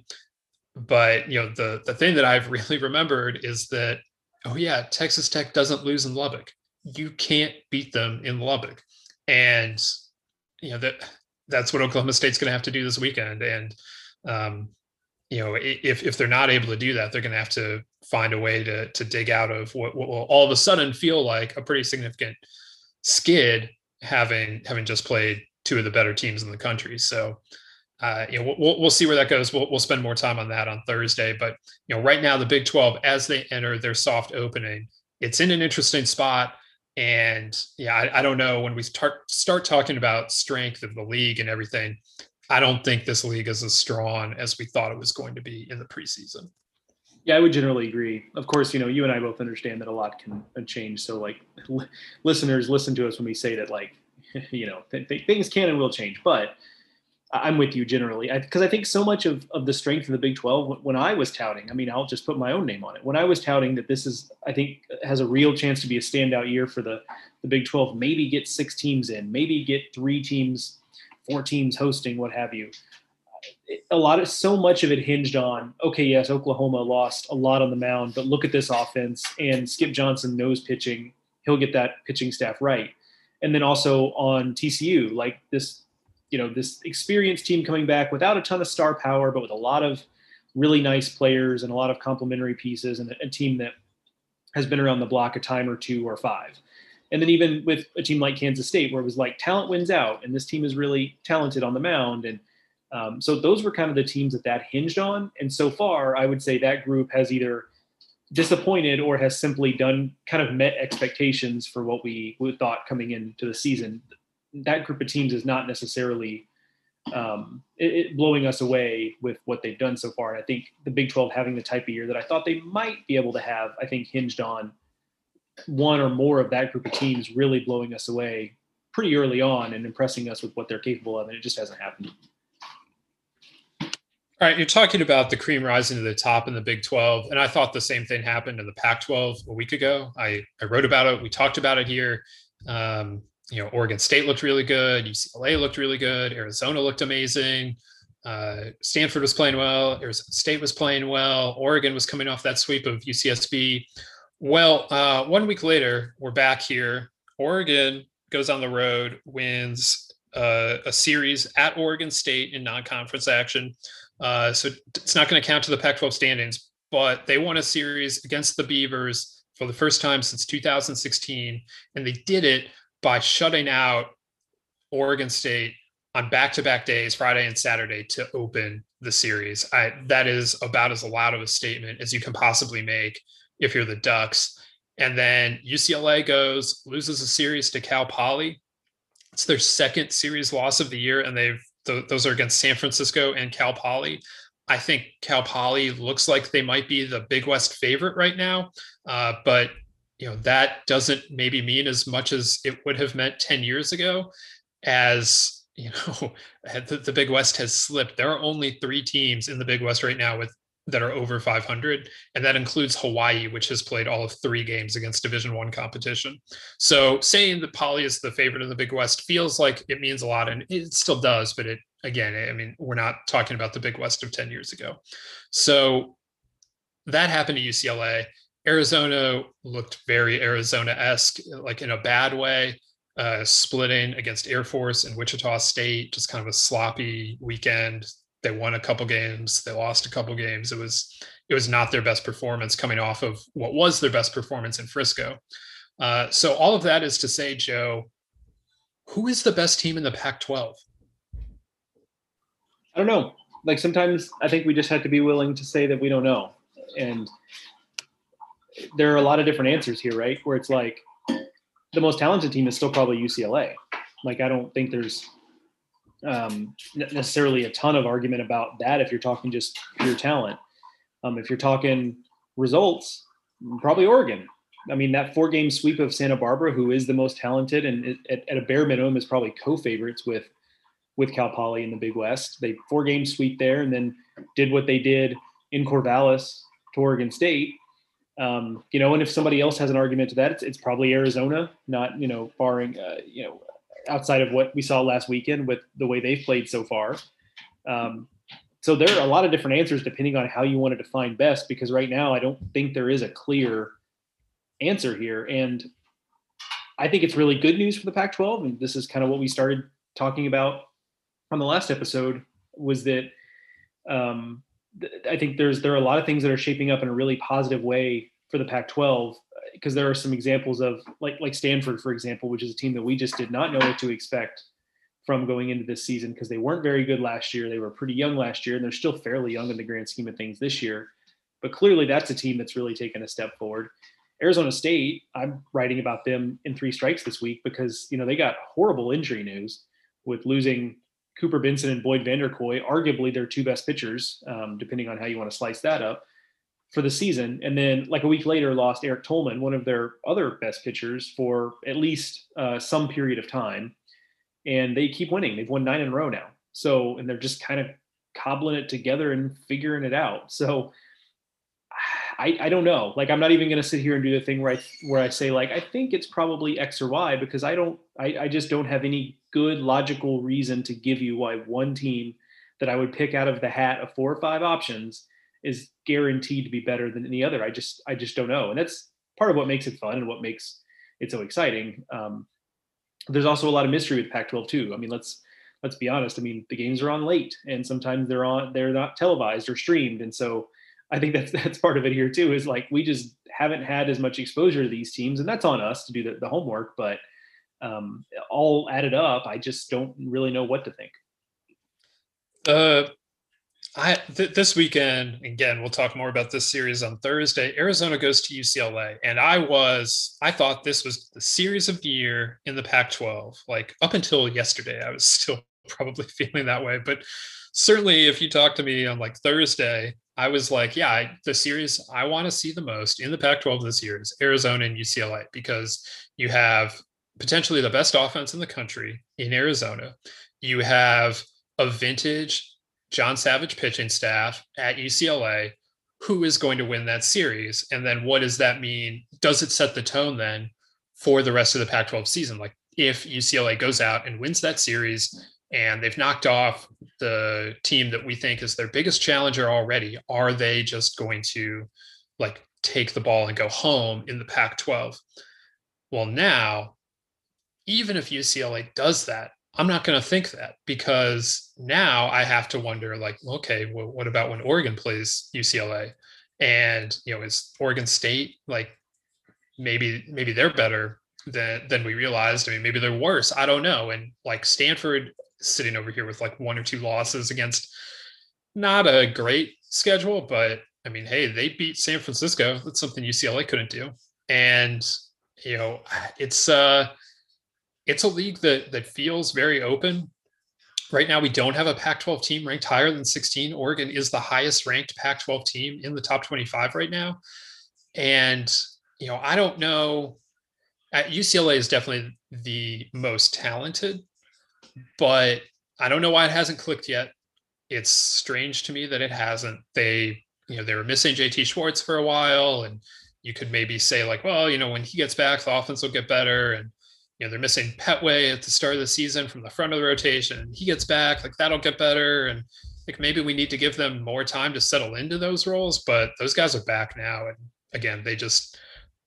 but you know the the thing that i've really remembered is that oh yeah texas tech doesn't lose in lubbock you can't beat them in Lubbock. And you know that that's what Oklahoma State's going to have to do this weekend. And um, you know, if if they're not able to do that, they're going to have to find a way to to dig out of what, what will all of a sudden feel like a pretty significant skid, having having just played two of the better teams in the country. So. Uh, you know, we'll, we'll see where that goes. We'll, we'll spend more time on that on Thursday. But you know, right now the Big 12, as they enter their soft opening, it's in an interesting spot and yeah, I, I, don't know when we start start talking about strength of the league and everything. I don't think this league is as strong as we thought it was going to be in the preseason. Yeah, I would generally agree. Of course, you know, you and I both understand that a lot can uh, change. So, like, l- listeners, listen to us when we say that, like, you know, th- th- things can and will change. But I'm with you generally because I, I, think so much of, of the strength of the Big 12 when I was touting, I mean, I'll just put my own name on it. When I was touting that this is, I think, has a real chance to be a standout year for the, the Big 12, maybe get six teams in, maybe get three teams, four teams hosting, what have you. A lot of so much of it hinged on okay, yes, Oklahoma lost a lot on the mound, but look at this offense and Skip Johnson knows pitching. He'll get that pitching staff right. And then also on TCU, like this you know this experienced team coming back without a ton of star power, but with a lot of really nice players and a lot of complementary pieces, and a, a team that has been around the block a time or two or five. And then even with a team like Kansas State, where it was like talent wins out, and this team is really talented on the mound, and um, so those were kind of the teams that that hinged on. And so far, I would say that group has either disappointed or has simply done kind of met expectations for what we, thought coming into the season that group of teams is not necessarily um, it, it blowing us away with what they've done so far. And I think the Big 12 having the type of year that I thought they might be able to have, I think hinged on one or more of that group of teams really blowing us away pretty early on and impressing us with what they're capable of. And it just hasn't happened. All right, you're talking about the cream rising to the top in the Big 12, and I thought the same thing happened in the Pac 12 a week ago. I, I wrote about it. We talked about it here. Um, you know, Oregon State looked really good. UCLA looked really good. Arizona looked amazing. Uh, Stanford was playing well. Arizona State was playing well. Oregon was coming off that sweep of UCSB. Well, uh, one week later, we're back here. Oregon goes on the road, wins uh, a series at Oregon State in non-conference action. Uh, so it's not going to count to the Pac-12 standings, but they won a series against the Beavers for the first time since 2016, and they did it by shutting out Oregon State on back-to-back days, Friday and Saturday, to open the series. I, that is about as loud of a statement as you can possibly make if you're the Ducks. And then UCLA goes loses a series to Cal Poly. It's their second series loss of the year, and they've th- those are against San Francisco and Cal Poly. I think Cal Poly looks like they might be the Big West favorite right now, uh, but you know that doesn't maybe mean as much as it would have meant 10 years ago as you know, the, the Big West has slipped. There are only three teams in the Big West right now with that are over 500 and that includes hawaii which has played all of three games against division one competition. So saying that poly is the favorite in the big west feels like it means a lot and it still does but it again i mean we're not talking about the big west of 10 years ago. So that happened to ucla arizona looked very arizona-esque like in a bad way uh, splitting against air force and wichita state just kind of a sloppy weekend they won a couple games they lost a couple games. It was it was not their best performance coming off of what was their best performance in frisco. Uh, so all of that is to say joe who is the best team in the pac 12 i don't know. Like sometimes i think we just have to be willing to say that we don't know. And there are a lot of different answers here right? Where it's like the most talented team is still probably ucla like i don't think there's um, necessarily a ton of argument about that if you're talking just pure talent. Um, if you're talking results, probably Oregon. I mean, that four game sweep of Santa Barbara, who is the most talented and at, at a bare minimum is probably co favorites with with Cal Poly in the Big West. They four game sweep there and then did what they did in Corvallis to Oregon State. Um, you know, and if somebody else has an argument to that, it's, it's probably Arizona, not, you know, barring, uh, you know, outside of what we saw last weekend with the way they've played so far. Um, so there are a lot of different answers depending on how you want to define best, because right now I don't think there is a clear answer here. And I think it's really good news for the Pac 12. And this is kind of what we started talking about on the last episode was that um, I think there's there are a lot of things that are shaping up in a really positive way for the Pac 12 because there are some examples of like like Stanford, for example, which is a team that we just did not know what to expect from going into this season because they weren't very good last year. They were pretty young last year, and they're still fairly young in the grand scheme of things this year. But clearly, that's a team that's really taken a step forward. Arizona State, I'm writing about them in three strikes this week because you know they got horrible injury news with losing Cooper Benson and Boyd Vander Kooi, arguably their two best pitchers, um, depending on how you want to slice that up for the season. And then, like a week later, lost Erik Tolman, one of their other best pitchers, for at least uh, some period of time. And they keep winning. They've won nine in a row now. So, and they're just kind of cobbling it together and figuring it out. So, I, I don't know. Like, I'm not even going to sit here and do the thing where I where I say like I think it's probably X or Y because I don't. I, I just don't have any good logical reason to give you why one team that I would pick out of the hat of four or five options is guaranteed to be better than any other. I just I just don't know, and that's part of what makes it fun and what makes it so exciting. Um, there's also a lot of mystery with Pac-12 too. I mean, let's let's be honest. I mean, the games are on late, and sometimes they're on they're not televised or streamed, and so I think that's that's part of it here too. Is like we just haven't had as much exposure to these teams, and that's on us to do the, the homework. But um, all added up, I just don't really know what to think. Uh, I th- this weekend again. We'll talk more about this series on Thursday. Arizona goes to UCLA, and I was I thought this was the series of the year in the Pac-12. Like up until yesterday, I was still probably feeling that way. But certainly, if you talk to me on like Thursday, I was like, yeah, I, the series I want to see the most in the Pac-12 this year is Arizona and UCLA because you have potentially the best offense in the country in Arizona. You have a vintage John Savage pitching staff at UCLA, who is going to win that series? And then what does that mean? Does it set the tone then for the rest of the Pac 12 season? Like if UCLA goes out and wins that series and they've knocked off the team that we think is their biggest challenger already, are they just going to like take the ball and go home in the Pac 12? Well, now, even if UCLA does that, I'm not going to think that because now I have to wonder like, okay, well, what about when Oregon plays UCLA? And, you know, is Oregon State like maybe, maybe they're better than, than we realized. I mean, maybe they're worse. I don't know. And like Stanford sitting over here with like one or two losses against not a great schedule, but I mean, hey, they beat San Francisco. That's something UCLA couldn't do. And, you know, it's, uh, it's a league that that feels very open. Right now, we don't have a Pac-12 team ranked higher than 16. Oregon is the highest ranked Pac-12 team in the top 25 right now, and you know I don't know. Uh, UCLA is definitely the most talented, but I don't know why it hasn't clicked yet. It's strange to me that it hasn't. They, you know, they were missing JT Schwartz for a while, and you could maybe say like, well, you know, when he gets back, the offense will get better, and you know they're missing Petway at the start of the season from the front of the rotation. He gets back, like that'll get better, and like maybe we need to give them more time to settle into those roles. But those guys are back now, and again, they just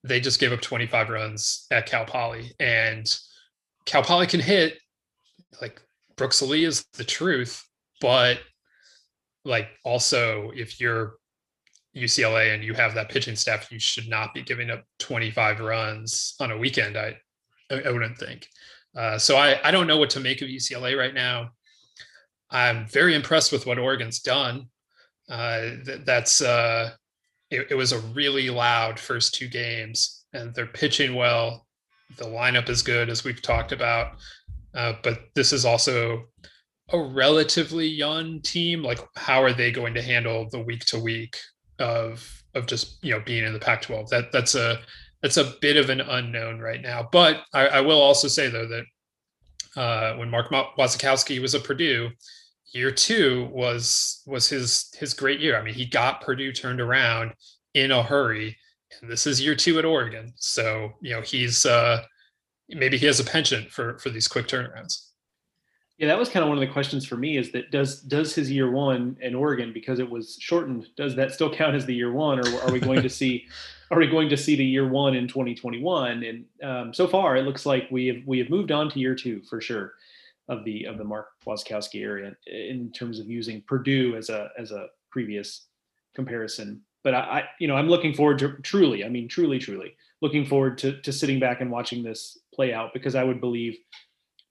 they just gave up 25 runs at Cal Poly, and Cal Poly can hit. Like Brooks Lee is the truth, but like also if you're UCLA and you have that pitching staff, you should not be giving up 25 runs on a weekend. I I wouldn't think. Uh, so I I don't know what to make of UCLA right now. I'm very impressed with what Oregon's done. Uh, th- that's uh, it, it was a really loud first two games, and they're pitching well. The lineup is good, as we've talked about. Uh, but this is also a relatively young team. Like, how are they going to handle the week to week of of just you know being in the Pac-12? That that's a that's a bit of an unknown right now. But I, I will also say though that uh, when Mark Wasikowski was at Purdue, year two was was his his great year. I mean, he got Purdue turned around in a hurry, and this is year two at Oregon. So you know he's uh, maybe he has a penchant for for these quick turnarounds. Yeah, that was kind of one of the questions for me. Is that does does his year one in Oregon because it was shortened? Does that still count as the year one, or are we going to see? Are we going to see the year one in 2021? And um, so far, it looks like we have we have moved on to year two for sure of the of the Mark Wasikowski area in terms of using Purdue as a as a previous comparison. But I, I you know I'm looking forward to truly, I mean truly, truly looking forward to to sitting back and watching this play out because I would believe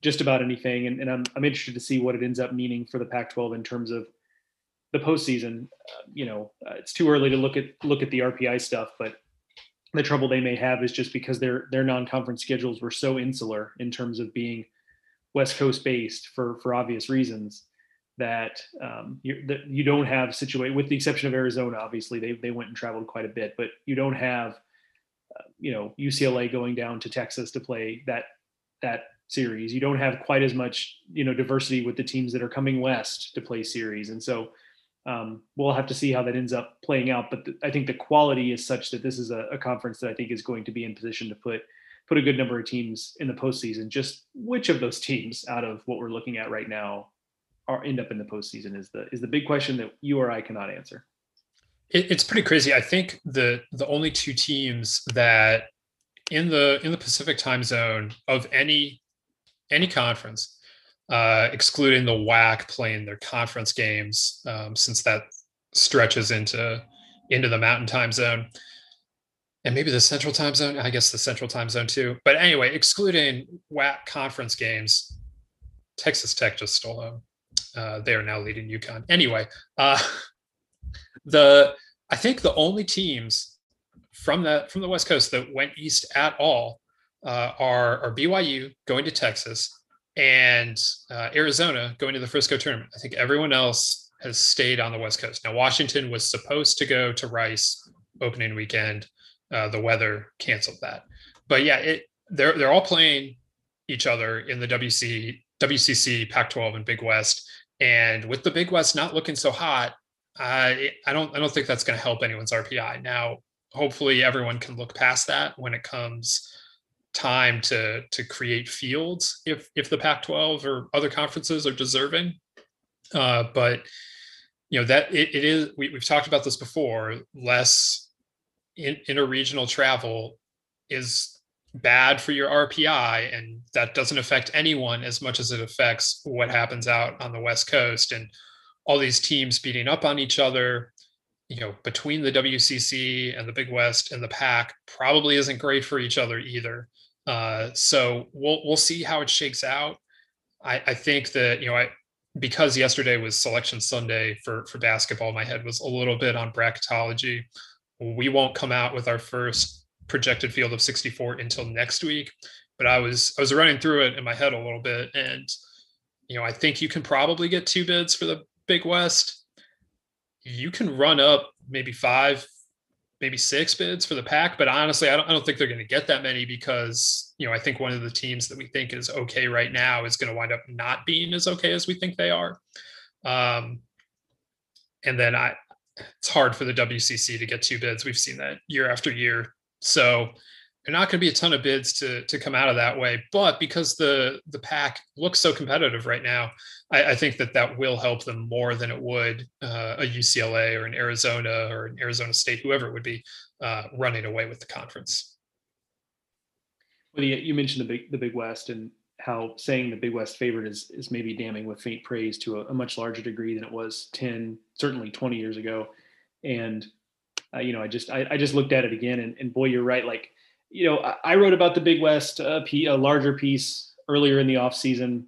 just about anything, and, and I'm I'm interested to see what it ends up meaning for the Pac-12 in terms of the postseason. Uh, you know, uh, it's too early to look at look at the RPI stuff, but the trouble they may have is just because their their non-conference schedules were so insular in terms of being West Coast based for for obvious reasons that um, you that you don't have situate with the exception of Arizona. Obviously, they they went and traveled quite a bit, but you don't have uh, you know UCLA going down to Texas to play that that series. You don't have quite as much you know diversity with the teams that are coming west to play series, and so. Um, we'll have to see how that ends up playing out, but I think the quality is such that this is a, a conference that I think is going to be in position to put put a good number of teams in the postseason. Just which of those teams out of what we're looking at right now are end up in the postseason is the is the big question that you or I cannot answer. It, it's pretty crazy. I think the the only two teams that in the in the Pacific time zone of any any conference, uh, excluding the WAC playing their conference games, um, since that stretches into into the Mountain time zone. And maybe the central time zone? I guess the central time zone too. But anyway excluding WAC conference games texas tech just stole them. Uh, they are now leading UConn. Anyway uh, the i think the only teams from that from the west coast that went east at all uh, are, are byu going to texas and uh, arizona going to the frisco tournament i think everyone else has stayed on the west coast now washington was supposed to go to rice opening weekend uh, the weather canceled that. But yeah, it they're they're all playing each other in the WC WCC Pac-12 and Big West, and with the Big West not looking so hot, I I don't I don't think that's going to help anyone's RPI. Now, hopefully, everyone can look past that when it comes time to to create fields if if the Pac-12 or other conferences are deserving. Uh, but you know that it, it is we, we've talked about this before less in, interregional travel is bad for your RPI, and that doesn't affect anyone as much as it affects what happens out on the West Coast and all these teams beating up on each other. You know, between the WCC and the Big West and the Pac, probably isn't great for each other either. Uh, so we'll we'll see how it shakes out. I, I think that you know I because yesterday was selection Sunday for for basketball, my head was a little bit on bracketology we won't come out with our first projected field of 64 until next week but i was i was running through it in my head a little bit and you know i think you can probably get two bids for the big west you can run up maybe five maybe six bids for the Pac, but honestly, I don't, I don't think they're going to get that many because, you know, I think one of the teams that we think is okay right now is going to wind up not being as okay as we think they are. Um, and then I, it's hard for the WCC to get two bids. We've seen that year after year. So there are not going to be a ton of bids to to come out of that way. But because the the Pac looks so competitive right now, I, I think that that will help them more than it would uh, a UCLA or an Arizona or an Arizona State, whoever it would be, uh, running away with the conference. Well, you mentioned the big the Big West and how saying the Big West favorite is is maybe damning with faint praise to a, a much larger degree than it was ten, certainly twenty years ago. And uh, you know, I just I, I, just looked at it again, and, and boy, you're right. Like, you know, I, wrote about the Big West uh, a larger piece earlier in the off season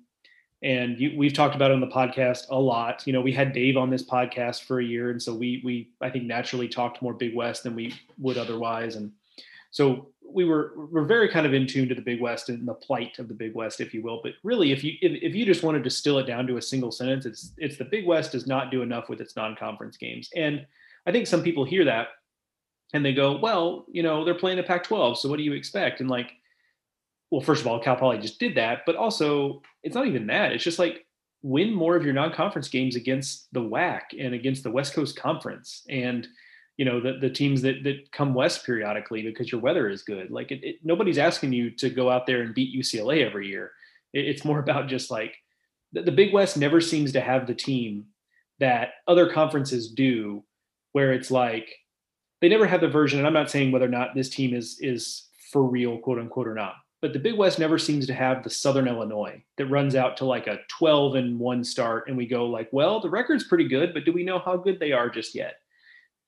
and you, we've talked about it on the podcast a lot. You know, we had Dave on this podcast for a year, and so we we I think naturally talked more Big West than we would otherwise, and so we were we're very kind of in tune to the Big West and the plight of the Big West, if you will. But really, if you if, if you just wanted to distill it down to a single sentence, it's it's the Big West does not do enough with its non-conference games, and I think some people hear that and they go, well, you know, they're playing the Pac-12, so what do you expect? And like well, first of all, Cal Poly just did that, but also it's not even that. It's just like win more of your non-conference games against the WAC and against the West Coast Conference and you know the, the teams that that come west periodically because your weather is good. Like it, it, nobody's asking you to go out there and beat UCLA every year. It, it's more about just like the, the Big West never seems to have the team that other conferences do, where it's like they never have the version. And I'm not saying whether or not this team is is for real, quote unquote, or not but the Big West never seems to have the Southern Illinois that runs out to like a 12 and one start, and we go like, well, the record's pretty good, but do we know how good they are just yet?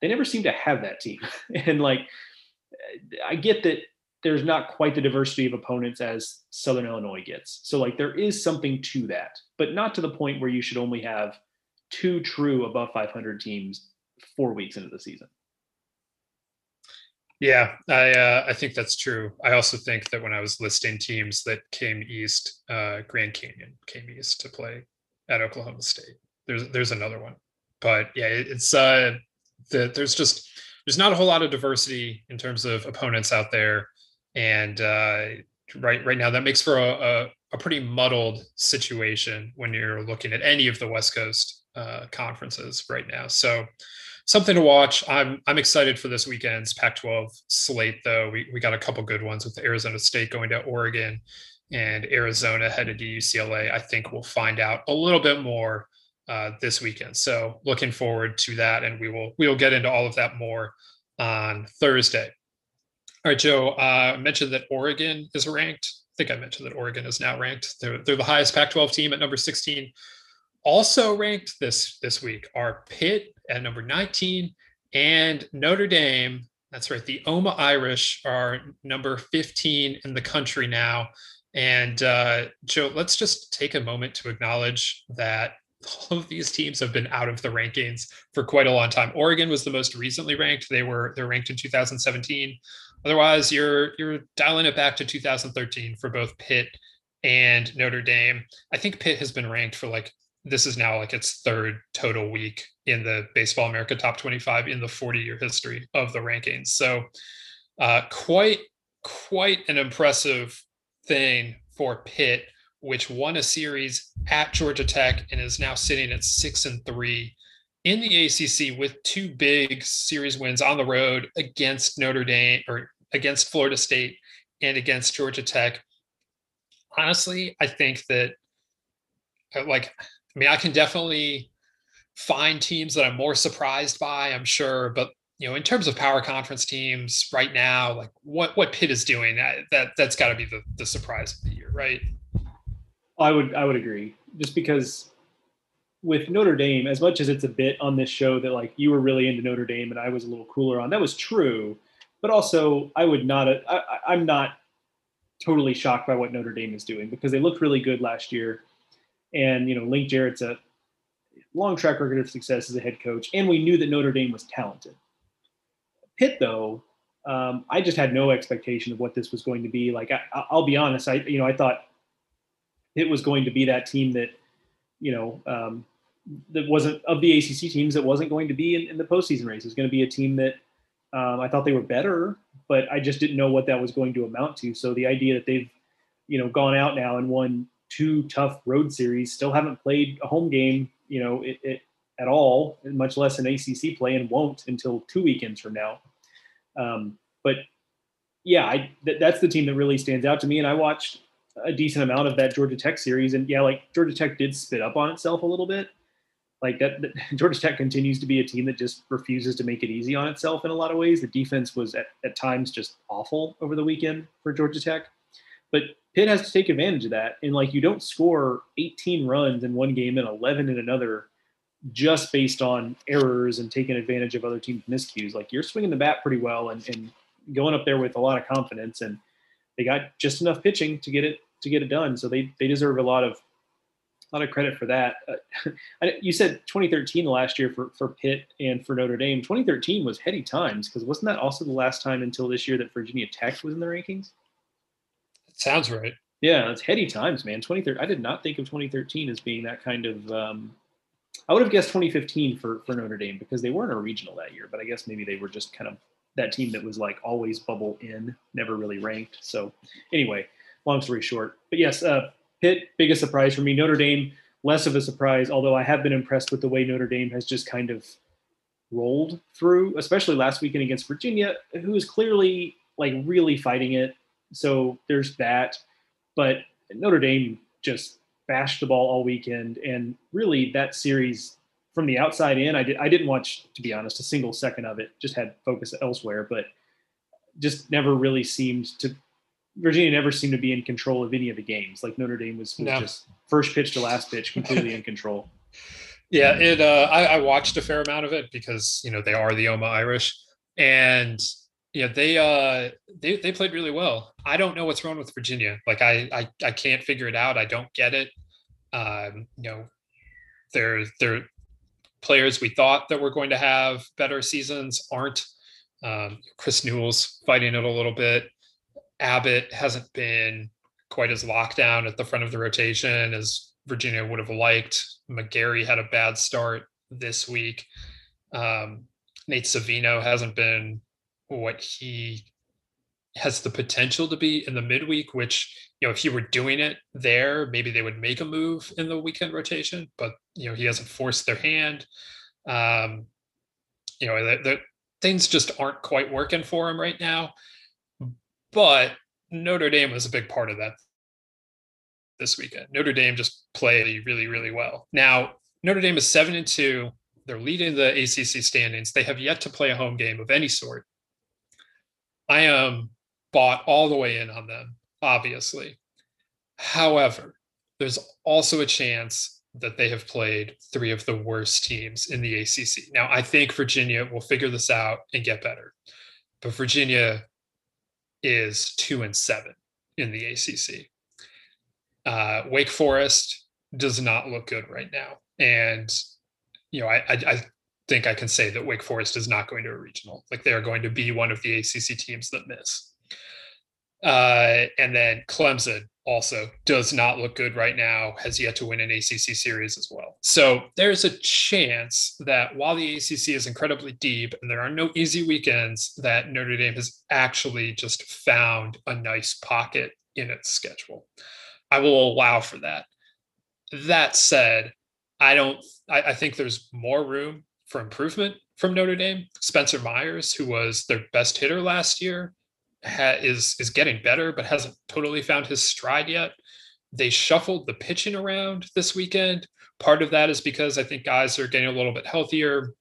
They never seem to have that team, and like, I get that there's not quite the diversity of opponents as Southern Illinois gets. So like, there is something to that, but not to the point where you should only have two true above 500 teams four weeks into the season. Yeah, I uh, I think that's true. I also think that when I was listing teams that came east, uh, Grand Canyon came east to play at Oklahoma State. There's there's another one, but yeah, it's uh, the, there's just there's not a whole lot of diversity in terms of opponents out there, and uh, right right now that makes for a, a, a pretty muddled situation when you're looking at any of the West Coast uh, conferences right now. So something to watch. I'm I'm excited for this weekend's Pac-12 slate, though. We we got a couple good ones with Arizona State going to Oregon and Arizona headed to UCLA. I think we'll find out a little bit more uh, this weekend. So looking forward to that, and we will we will get into all of that more on Thursday. All right, Joe. Uh, mentioned that Oregon is ranked. I think I mentioned that Oregon is now ranked. They're, they're the highest Pac-12 team at number 16 also ranked this this week are Pitt at number 19 and Notre Dame. That's right. The Oma Irish are number 15 in the country now. And uh, Joe, let's just take a moment to acknowledge that all of these teams have been out of the rankings for quite a long time. Oregon was the most recently ranked. They were they're ranked in 2017. Otherwise, you're you're dialing it back to 2013 for both Pitt and Notre Dame. I think Pitt has been ranked for like this is now like its third total week in the Baseball America Top 25 in the 40 year history of the rankings. So, uh, quite quite an impressive thing for Pitt, which won a series at Georgia Tech and is now sitting at six and three in the ACC with two big series wins on the road against Notre Dame or against Florida State and against Georgia Tech. Honestly, I think that uh, like I mean, I can definitely find teams that I'm more surprised by, I'm sure, but you know, in terms of power conference teams right now, like what what Pitt is doing, that, that that's got to be the the surprise of the year, right? I would I would agree, just because with Notre Dame, as much as it's a bit on this show that like you were really into Notre Dame and I was a little cooler on, that was true, but also I would not I, I'm not totally shocked by what Notre Dame is doing because they looked really good last year. And you know, Link Jarrett's a long track record of success as a head coach, and we knew that Notre Dame was talented. Pitt, though, um, I just had no expectation of what this was going to be. Like, I, will be honest, I you know, I thought it was going to be that team that, you know, um, that wasn't of the ACC teams that wasn't going to be in, in the postseason race. It was going to be a team that Um, I thought they were better, but I just didn't know what that was going to amount to. So the idea that they've, you know, gone out now and won two tough road series, still haven't played a home game, you know, it, it at all, much less an ACC play, and won't until two weekends from now. Um, but yeah, I, th- that's the team that really stands out to me. And I watched a decent amount of that Georgia Tech series, and yeah, like Georgia Tech did spit up on itself a little bit. Like that, that Georgia Tech continues to be a team that just refuses to make it easy on itself in a lot of ways. The defense was at, at times just awful over the weekend for Georgia Tech, but Pitt has to take advantage of that. And like you don't score 18 runs in one game and 11 in another just based on errors and taking advantage of other teams' miscues. Like you're swinging the bat pretty well and, and going up there with a lot of confidence, and they got just enough pitching to get it to get it done. So they they deserve a lot of a lot of credit for that. Uh, you said 2013 the last year for for Pitt and for Notre Dame. 2013 was heady times because wasn't that also the last time until this year that Virginia Tech was in the rankings? Sounds right. Yeah, it's heady times, man. 2013. I did not think of 2013 as being that kind of um, I would have guessed 2015 for for Notre Dame because they weren't a regional that year, but I guess maybe they were just kind of that team that was like always bubble in, never really ranked. So anyway, long story short, but yes, uh, Pitt biggest surprise for me. Notre Dame less of a surprise, although I have been impressed with the way Notre Dame has just kind of rolled through, especially last weekend against Virginia, who is clearly like really fighting it. So there's that, but Notre Dame just bashed the ball all weekend, and really that series from the outside in, I did I didn't watch to be honest a single second of it. Just had focus elsewhere, but just never really seemed to. Virginia never seemed to be in control of any of the games. Like Notre Dame was, was no. just first pitch to last pitch, completely in control. Yeah, it. Uh, I, I watched a fair amount of it because you know they are the Oma Irish, and yeah, they uh they they played really well. I don't know what's wrong with Virginia. Like I I I can't figure it out. I don't get it. Um, you know, they're they're players we thought that were going to have better seasons aren't. Um, Chris Newell's fighting it a little bit. Abbott hasn't been quite as locked down at the front of the rotation as Virginia would have liked. McGarry had a bad start this week. Um, Nate Savino hasn't been what he has the potential to be in the midweek, which, you know, if he were doing it there, maybe they would make a move in the weekend rotation, but, you know, he hasn't forced their hand. Um, you know, the, the things just aren't quite working for him right now. But Notre Dame was a big part of that this weekend. Notre Dame just played really, really well. Now, Notre Dame is seven and two. They're leading the ACC standings. They have yet to play a home game of any sort. I am bought all the way in on them, obviously. However, there's also a chance that they have played three of the worst teams in the ACC. Now, I think Virginia will figure this out and get better, but Virginia is two and seven in the ACC. Uh, Wake Forest does not look good right now, and you know I, I, I think I can say that Wake Forest is not going to a regional. Like they are going to be one of the ACC teams that miss. Uh, and then Clemson also does not look good right now, has yet to win an ACC series as well. So there's a chance that while the ACC is incredibly deep and there are no easy weekends, that Notre Dame has actually just found a nice pocket in its schedule. I will allow for that. That said, I don't, I, I think there's more room for improvement from Notre Dame. Spencer Myers, who was their best hitter last year, ha- is is getting better, but hasn't totally found his stride yet. They shuffled the pitching around this weekend. Part of that is because I think guys are getting a little bit healthier.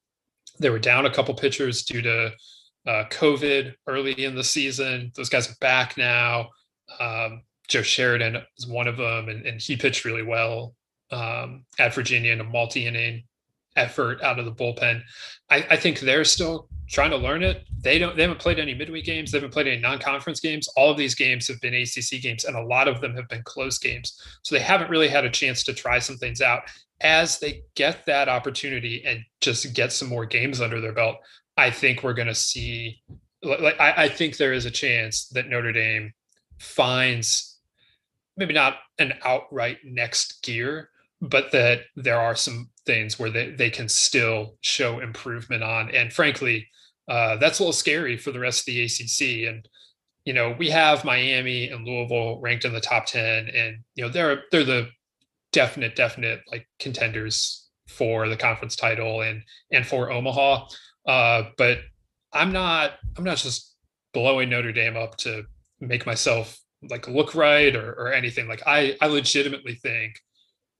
They were down a couple pitchers due to uh, COVID early in the season. Those guys are back now. Um, Joe Sheridan is one of them, and, and he pitched really well um, at Virginia in a multi inning effort out of the bullpen. I, I, think they're still trying to learn it. They don't. They haven't played any midweek games. They haven't played any non-conference games. All of these games have been ACC games, and a lot of them have been close games. So they haven't really had a chance to try some things out. As they get that opportunity and just get some more games under their belt, I think we're going to see. Like I, I think there is a chance that Notre Dame finds maybe not an outright next gear, but that there are some things where they, they can still show improvement on. And frankly, uh, that's a little scary for the rest of the ACC. And you know, we have Miami and Louisville ranked in the top ten, and you know they're they're the definite definite like contenders for the conference title and and for Omaha. Uh, but I'm not I'm not just blowing Notre Dame up to make myself like look right or, or anything. Like I I legitimately think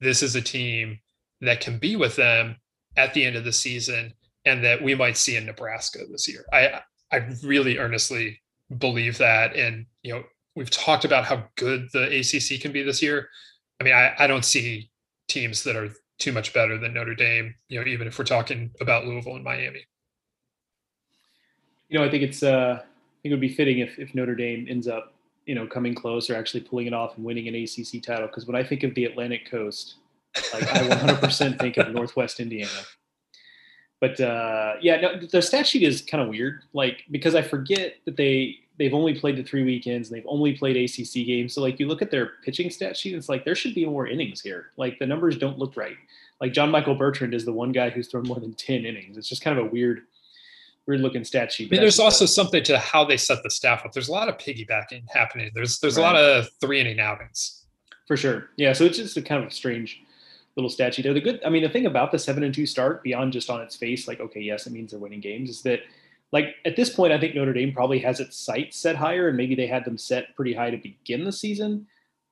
this is a team that can be with them at the end of the season and that we might see in Nebraska this year. I I really earnestly believe that. And you know, we've talked about how good the ACC can be this year. I mean, I, I don't see teams that are too much better than Notre Dame, you know, even if we're talking about Louisville and Miami. You know, I think it's uh I think it would be fitting if, if Notre Dame ends up, you know, coming close or actually pulling it off and winning an ACC title. Because when I think of the Atlantic Coast, like I 100% think of Northwest Indiana. But uh, yeah, no, the stat sheet is kind of weird. Like because I forget that they they've only played the three weekends and they've only played ACC games. So like you look at their pitching stat sheet, it's like there should be more innings here. Like the numbers don't look right. Like John Michael Bertrand is the one guy who's thrown more than ten innings. It's just kind of a weird weird looking stat sheet. I mean, there's also something to how they set the staff up. There's a lot of piggybacking happening. There's there's right. a lot of three inning outings. For sure. Yeah. So it's just a kind of strange little statue there. The good, I mean, the thing about the seven and two start beyond just on its face, like, okay, yes, it means they're winning games, is that like at this point, I think Notre Dame probably has its sights set higher, and maybe they had them set pretty high to begin the season.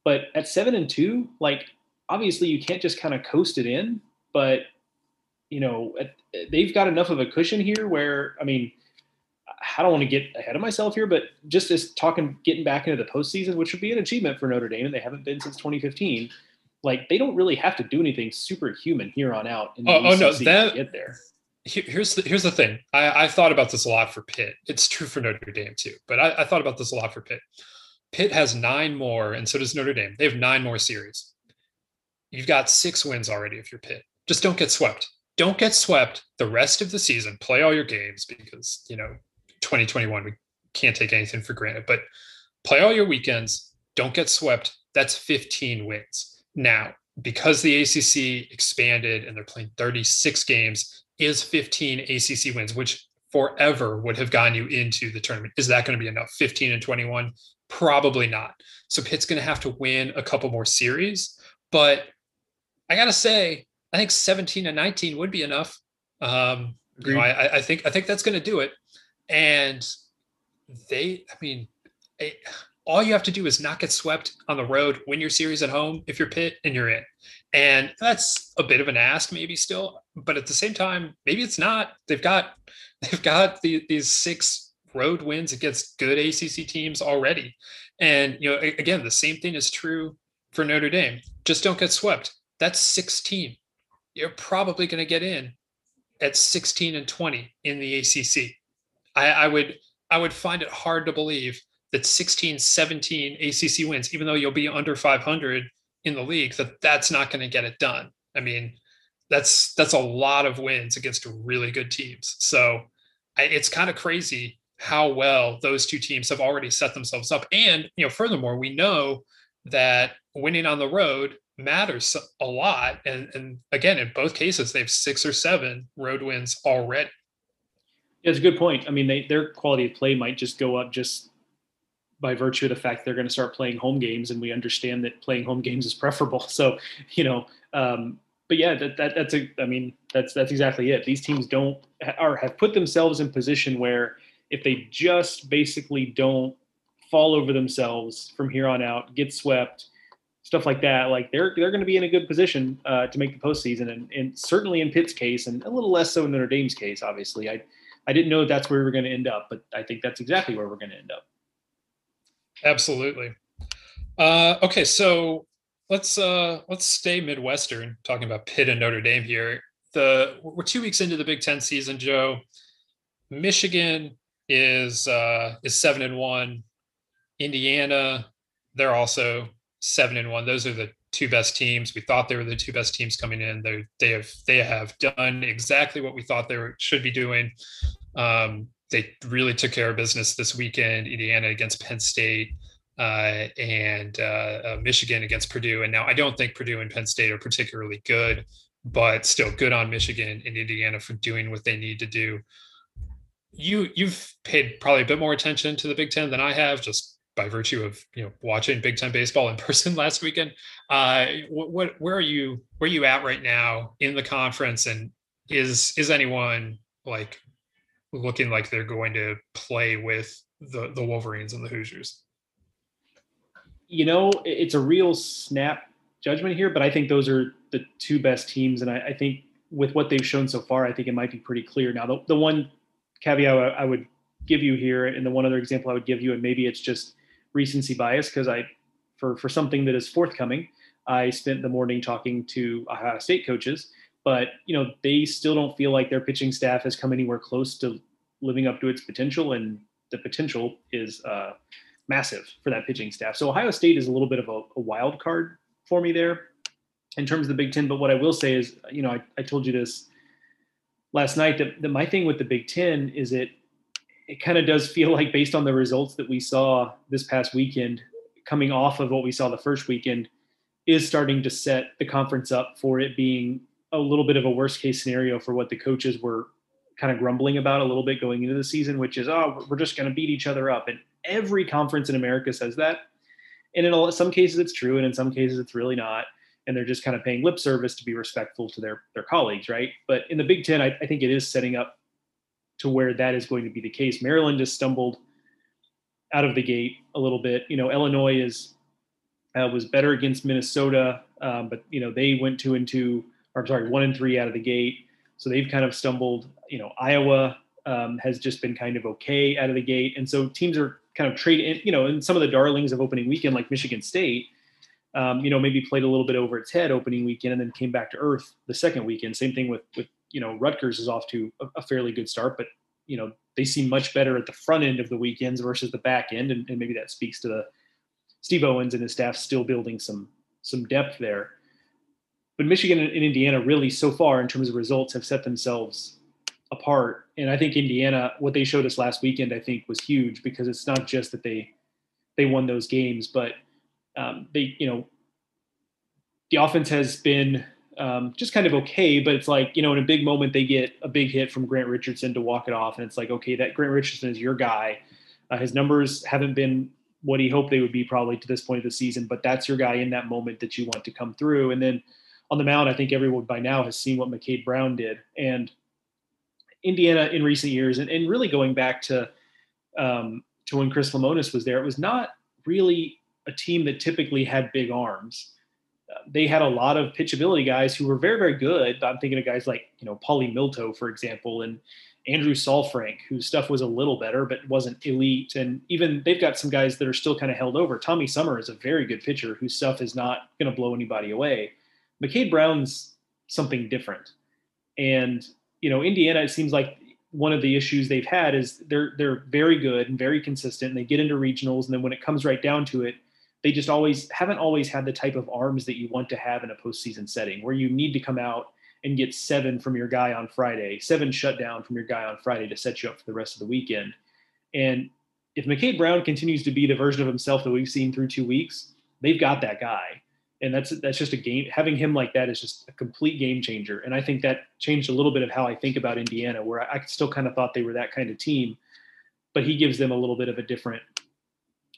But at seven and two, like obviously you can't just kind of coast it in, but you know they've got enough of a cushion here where I mean. I don't want to get ahead of myself here, but just as talking, getting back into the postseason, which would be an achievement for Notre Dame, and they haven't been since 2015 like they don't really have to do anything superhuman here on out. In oh, oh no, that get there. Here's the here's the thing. I, I thought about this a lot for Pitt. It's true for Notre Dame too, but I, I thought about this a lot for Pitt. Pitt has nine more, and so does Notre Dame. They have nine more series. You've got six wins already if you're Pitt. Just don't get swept. Don't get swept the rest of the season. Play all your games because you know 2021 we can't take anything for granted. But play all your weekends. Don't get swept. That's 15 wins now, because the ACC expanded and they're playing 36 games, is 15 ACC wins, which forever would have gotten you into the tournament. Is that going to be enough? 15 and 21? Probably not. So Pitt's going to have to win a couple more series. But I got to say, I think 17 and 19 would be enough. Um, you know, I, I, think I think that's going to do it. And they, I mean, all you have to do is not get swept on the road, win your series at home if you're Pitt and you're in. And that's a bit of an ask, maybe still, but at the same time, maybe it's not. They've got they've got the, these six road wins against good ACC teams already, and you know again the same thing is true for Notre Dame. Just don't get swept. That's 16. You're probably going to get in at 16 and 20 in the ACC. I, I would I would find it hard to believe that 16, 17 ACC wins, even though you'll be under 500 in the league, that that's not going to get it done. I mean, that's that's a lot of wins against really good teams. So I, it's kind of crazy how well those two teams have already set themselves up. And you know, furthermore, we know that winning on the road matters a lot. And and again, in both cases, they have six or seven road wins already. Yeah, it's a good point. I mean, they, their quality of play might just go up just by virtue of the fact they're going to start playing home games, and we understand that playing home games is preferable. So, you know, um, but yeah, that, that that's a. I mean, that's that's exactly it. These teams don't or have put themselves in position where if they just basically don't fall over themselves from here on out, get swept, stuff like that, like they're they're going to be in a good position uh, to make the postseason, and and certainly in Pitt's case, and a little less so in Notre Dame's case. Obviously, I I didn't know that's where we were going to end up, but I think that's exactly where we're going to end up. Absolutely. Uh, okay, so let's uh, let's stay Midwestern, talking about Pitt and Notre Dame here. The we're two weeks into the Big Ten season, Joe. Michigan is uh, is seven and one. Indiana, they're also seven and one. Those are the two best teams. We thought they were the two best teams coming in. They they have they have done exactly what we thought they were, should be doing. Um, they really took care of business this weekend. Indiana against Penn State uh, and uh, uh, Michigan against Purdue. And now I don't think Purdue and Penn State are particularly good, but still good on Michigan and Indiana for doing what they need to do. you you've paid probably a bit more attention to the Big Ten than I have, just by virtue of you know watching Big Ten baseball in person last weekend. Uh, what, what where are you where are you at right now in the conference, and is is anyone like looking like they're going to play with the the Wolverines and the Hoosiers? You know, it's a real snap judgment here, but I think those are the two best teams, and I, I think with what they've shown so far, I think it might be pretty clear. Now, the, the one caveat I would give you here, and the one other example I would give you, and maybe it's just recency bias, because I, for for something that is forthcoming, I spent the morning talking to Ohio State coaches, but you know they still don't feel like their pitching staff has come anywhere close to living up to its potential, and the potential is uh, massive for that pitching staff. So Ohio State is a little bit of a, a wild card for me there in terms of the Big Ten. But what I will say is, you know, I, I told you this last night that, that my thing with the Big Ten is it it kind of does feel like based on the results that we saw this past weekend, coming off of what we saw the first weekend, is starting to set the conference up for it being a little bit of a worst case scenario for what the coaches were kind of grumbling about a little bit going into the season, which is, oh, we're just going to beat each other up. And every conference in America says that. And in some cases it's true, and in some cases it's really not and they're just kind of paying lip service to be respectful to their their colleagues, right? But in the Big Ten, I, I think it is setting up to where that is going to be the case. Maryland just stumbled out of the gate a little bit. You know, Illinois is uh, was better against Minnesota, um, but you know they went two and two, or sorry, one and three out of the gate. So they've kind of stumbled. You know, Iowa um, has just been kind of okay out of the gate, and so teams are kind of trading. You know, and some of the darlings of opening weekend, like Michigan State, um, you know, maybe played a little bit over its head opening weekend and then came back to earth the second weekend. Same thing with with you know Rutgers is off to a, a fairly good start, but you know they seem much better at the front end of the weekends versus the back end, and, and maybe that speaks to the Steve Owens and his staff still building some some depth there. But Michigan and Indiana really so far in terms of results have set themselves apart. And I think Indiana, what they showed us last weekend, I think was huge because it's not just that they they won those games, but um, they, you know, the offense has been um, just kind of okay, but it's like, you know, in a big moment, they get a big hit from Grant Richardson to walk it off. And it's like, okay, that Grant Richardson is your guy. Uh, his numbers haven't been what he hoped they would be probably to this point of the season, but that's your guy in that moment that you want to come through. And then on the mound, I think everyone by now has seen what McCade Brown did. And Indiana in recent years, and, and really going back to um, to when Chris Lemonis was there, it was not really a team that typically had big arms. Uh, they had a lot of pitchability guys who were very, very good. I'm thinking of guys like, you know, Pauly Milto, for example, and Andrew Saalfrank, whose stuff was a little better, but wasn't elite. And even they've got some guys that are still kind of held over. Tommy Sommer is a very good pitcher whose stuff is not going to blow anybody away. McCade Brown's something different. And, you know, Indiana, it seems like one of the issues they've had is they're they're very good and very consistent. And they get into regionals, and then when it comes right down to it, they just always haven't always had the type of arms that you want to have in a postseason setting where you need to come out and get seven from your guy on Friday, seven shutdown from your guy on Friday to set you up for the rest of the weekend. And if McCade Brown continues to be the version of himself that we've seen through two weeks, they've got that guy. And that's that's just a game. Having him like that is just a complete game changer. And I think that changed a little bit of how I think about Indiana, where I, I still kind of thought they were that kind of team, but he gives them a little bit of a different,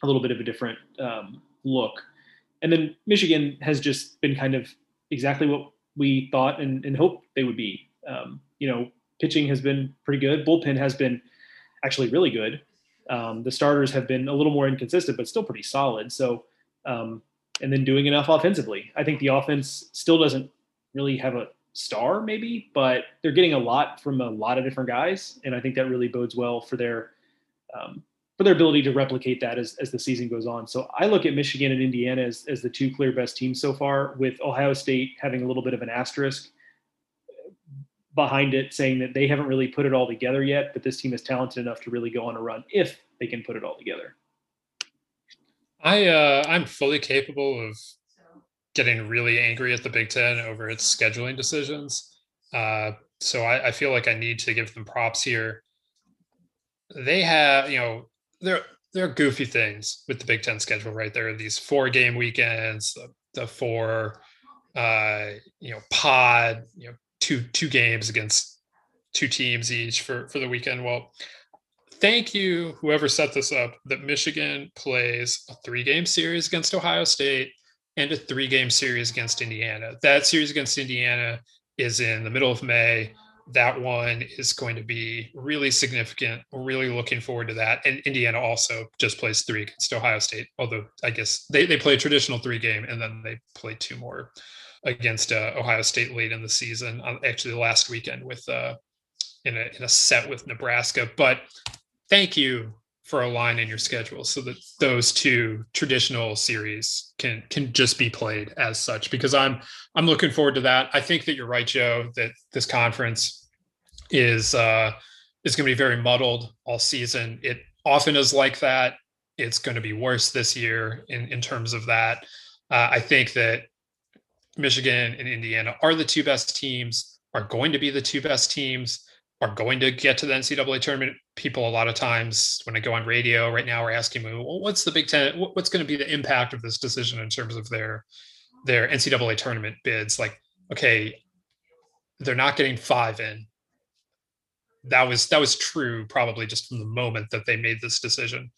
a little bit of a different um, look. And then Michigan has just been kind of exactly what we thought and, and hoped they would be. Um, you know, pitching has been pretty good. Bullpen has been actually really good. Um, the starters have been a little more inconsistent, but still pretty solid. So, um, and then doing enough offensively. I think the offense still doesn't really have a star, maybe, but they're getting a lot from a lot of different guys, and I think that really bodes well for their um, for their ability to replicate that as, as the season goes on. So I look at Michigan and Indiana as, as the two clear best teams so far, with Ohio State having a little bit of an asterisk behind it, saying that they haven't really put it all together yet, but this team is talented enough to really go on a run if they can put it all together. I uh, I'm fully capable of getting really angry at the Big Ten over its scheduling decisions. Uh, so I, I feel like I need to give them props here. They have, you know, there there are goofy things with the Big Ten schedule, right? There are these four game weekends, the, the four, uh, you know, pod, you know, two two games against two teams each for for the weekend. Well, thank you, whoever set this up, that Michigan plays a three game series against Ohio State and a three game series against Indiana. That series against Indiana is in the middle of May. That one is going to be really significant. We're really looking forward to that. And Indiana also just plays three against Ohio State, although I guess they, they play a traditional three game and then they play two more against uh, Ohio State late in the season, uh, actually last weekend with uh, in a in a set with Nebraska. But thank you for a line in your schedule so that those two traditional series can can just be played as such because I'm I'm looking forward to that. I think that you're right, Joe, that this conference is uh is going to be very muddled all season. It often is like that. It's going to be worse this year in in terms of that. Uh, I think that Michigan and Indiana are the two best teams, are going to be the two best teams are going to get to the NCAA tournament. People a lot of times when I go on radio right now are asking me, well, what's the Big Ten? What's going to be the impact of this decision in terms of their their NCAA tournament bids? Like, okay, they're not getting five in. That was that was true probably just from the moment that they made this decision.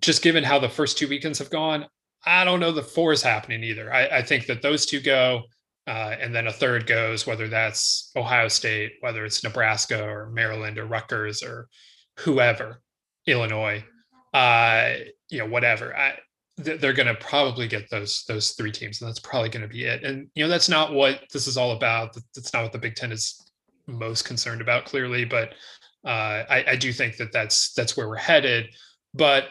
Just given how the first two weekends have gone, I don't know the four is happening either. I, I think that those two go uh, and then a third goes, whether that's Ohio State, whether it's Nebraska or Maryland or Rutgers or whoever, Illinois, uh, you know, whatever. I, they're going to probably get those those three teams, and that's probably going to be it. And you know, that's not what this is all about. That's not what the Big Ten is most concerned about, clearly. But uh, I, I do think that that's that's where we're headed. But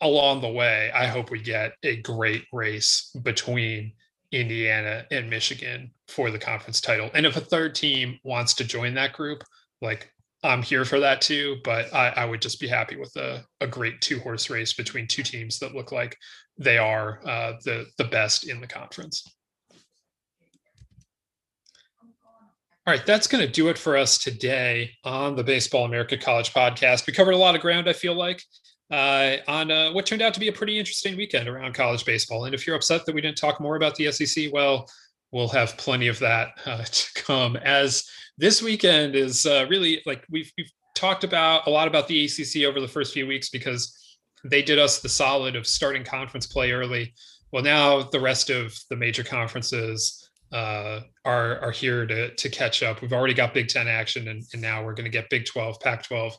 along the way, I hope we get a great race between Indiana and Michigan for the conference title. And if a third team wants to join that group, like I'm here for that too. But I, I would just be happy with a, a great two horse race between two teams that look like they are uh, the the best in the conference. All right, that's going to do it for us today on the Baseball America College podcast. We covered a lot of ground, I feel like uh, on uh, what turned out to be a pretty interesting weekend around college baseball. And if you're upset that we didn't talk more about the SEC, well, we'll have plenty of that uh, to come. As this weekend is uh, really like we've we've talked about a lot about the ACC over the first few weeks because they did us the solid of starting conference play early. Well, now the rest of the major conferences uh, are are here to to catch up. We've already got Big Ten action, and, and now we're going to get Big Twelve, Pac twelve,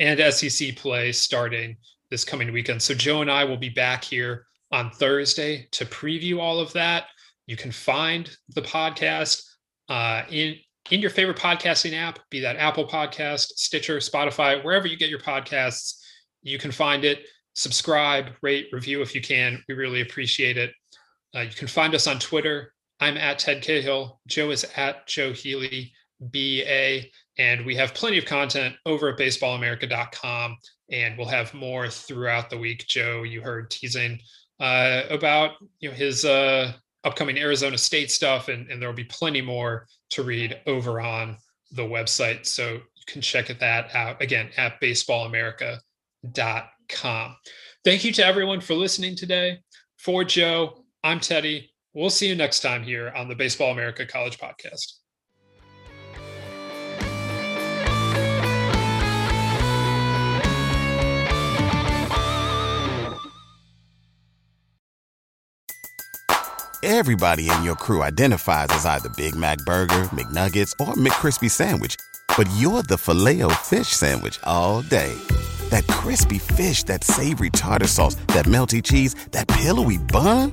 and SEC play starting this coming weekend. So Joe and I will be back here on Thursday to preview all of that. You can find the podcast uh, in in your favorite podcasting app, be that Apple Podcast, Stitcher, Spotify, wherever you get your podcasts. You can find it. Subscribe, rate, review if you can. We really appreciate it. Uh, you can find us on Twitter. I'm at Ted Cahill. Joe is at Joe Healy, BA. And we have plenty of content over at baseballamerica.com. And we'll have more throughout the week. Joe, you heard teasing uh, about you know his uh, upcoming Arizona State stuff, and, and there will be plenty more to read over on the website. So you can check that out again at baseballamerica.com. Thank you to everyone for listening today. For Joe, I'm Teddy. We'll see you next time here on the Baseball America College Podcast. Everybody in your crew identifies as either Big Mac Burger, McNuggets, or McCrispy Sandwich. But you're the filet fish Sandwich all day. That crispy fish, that savory tartar sauce, that melty cheese, that pillowy bun.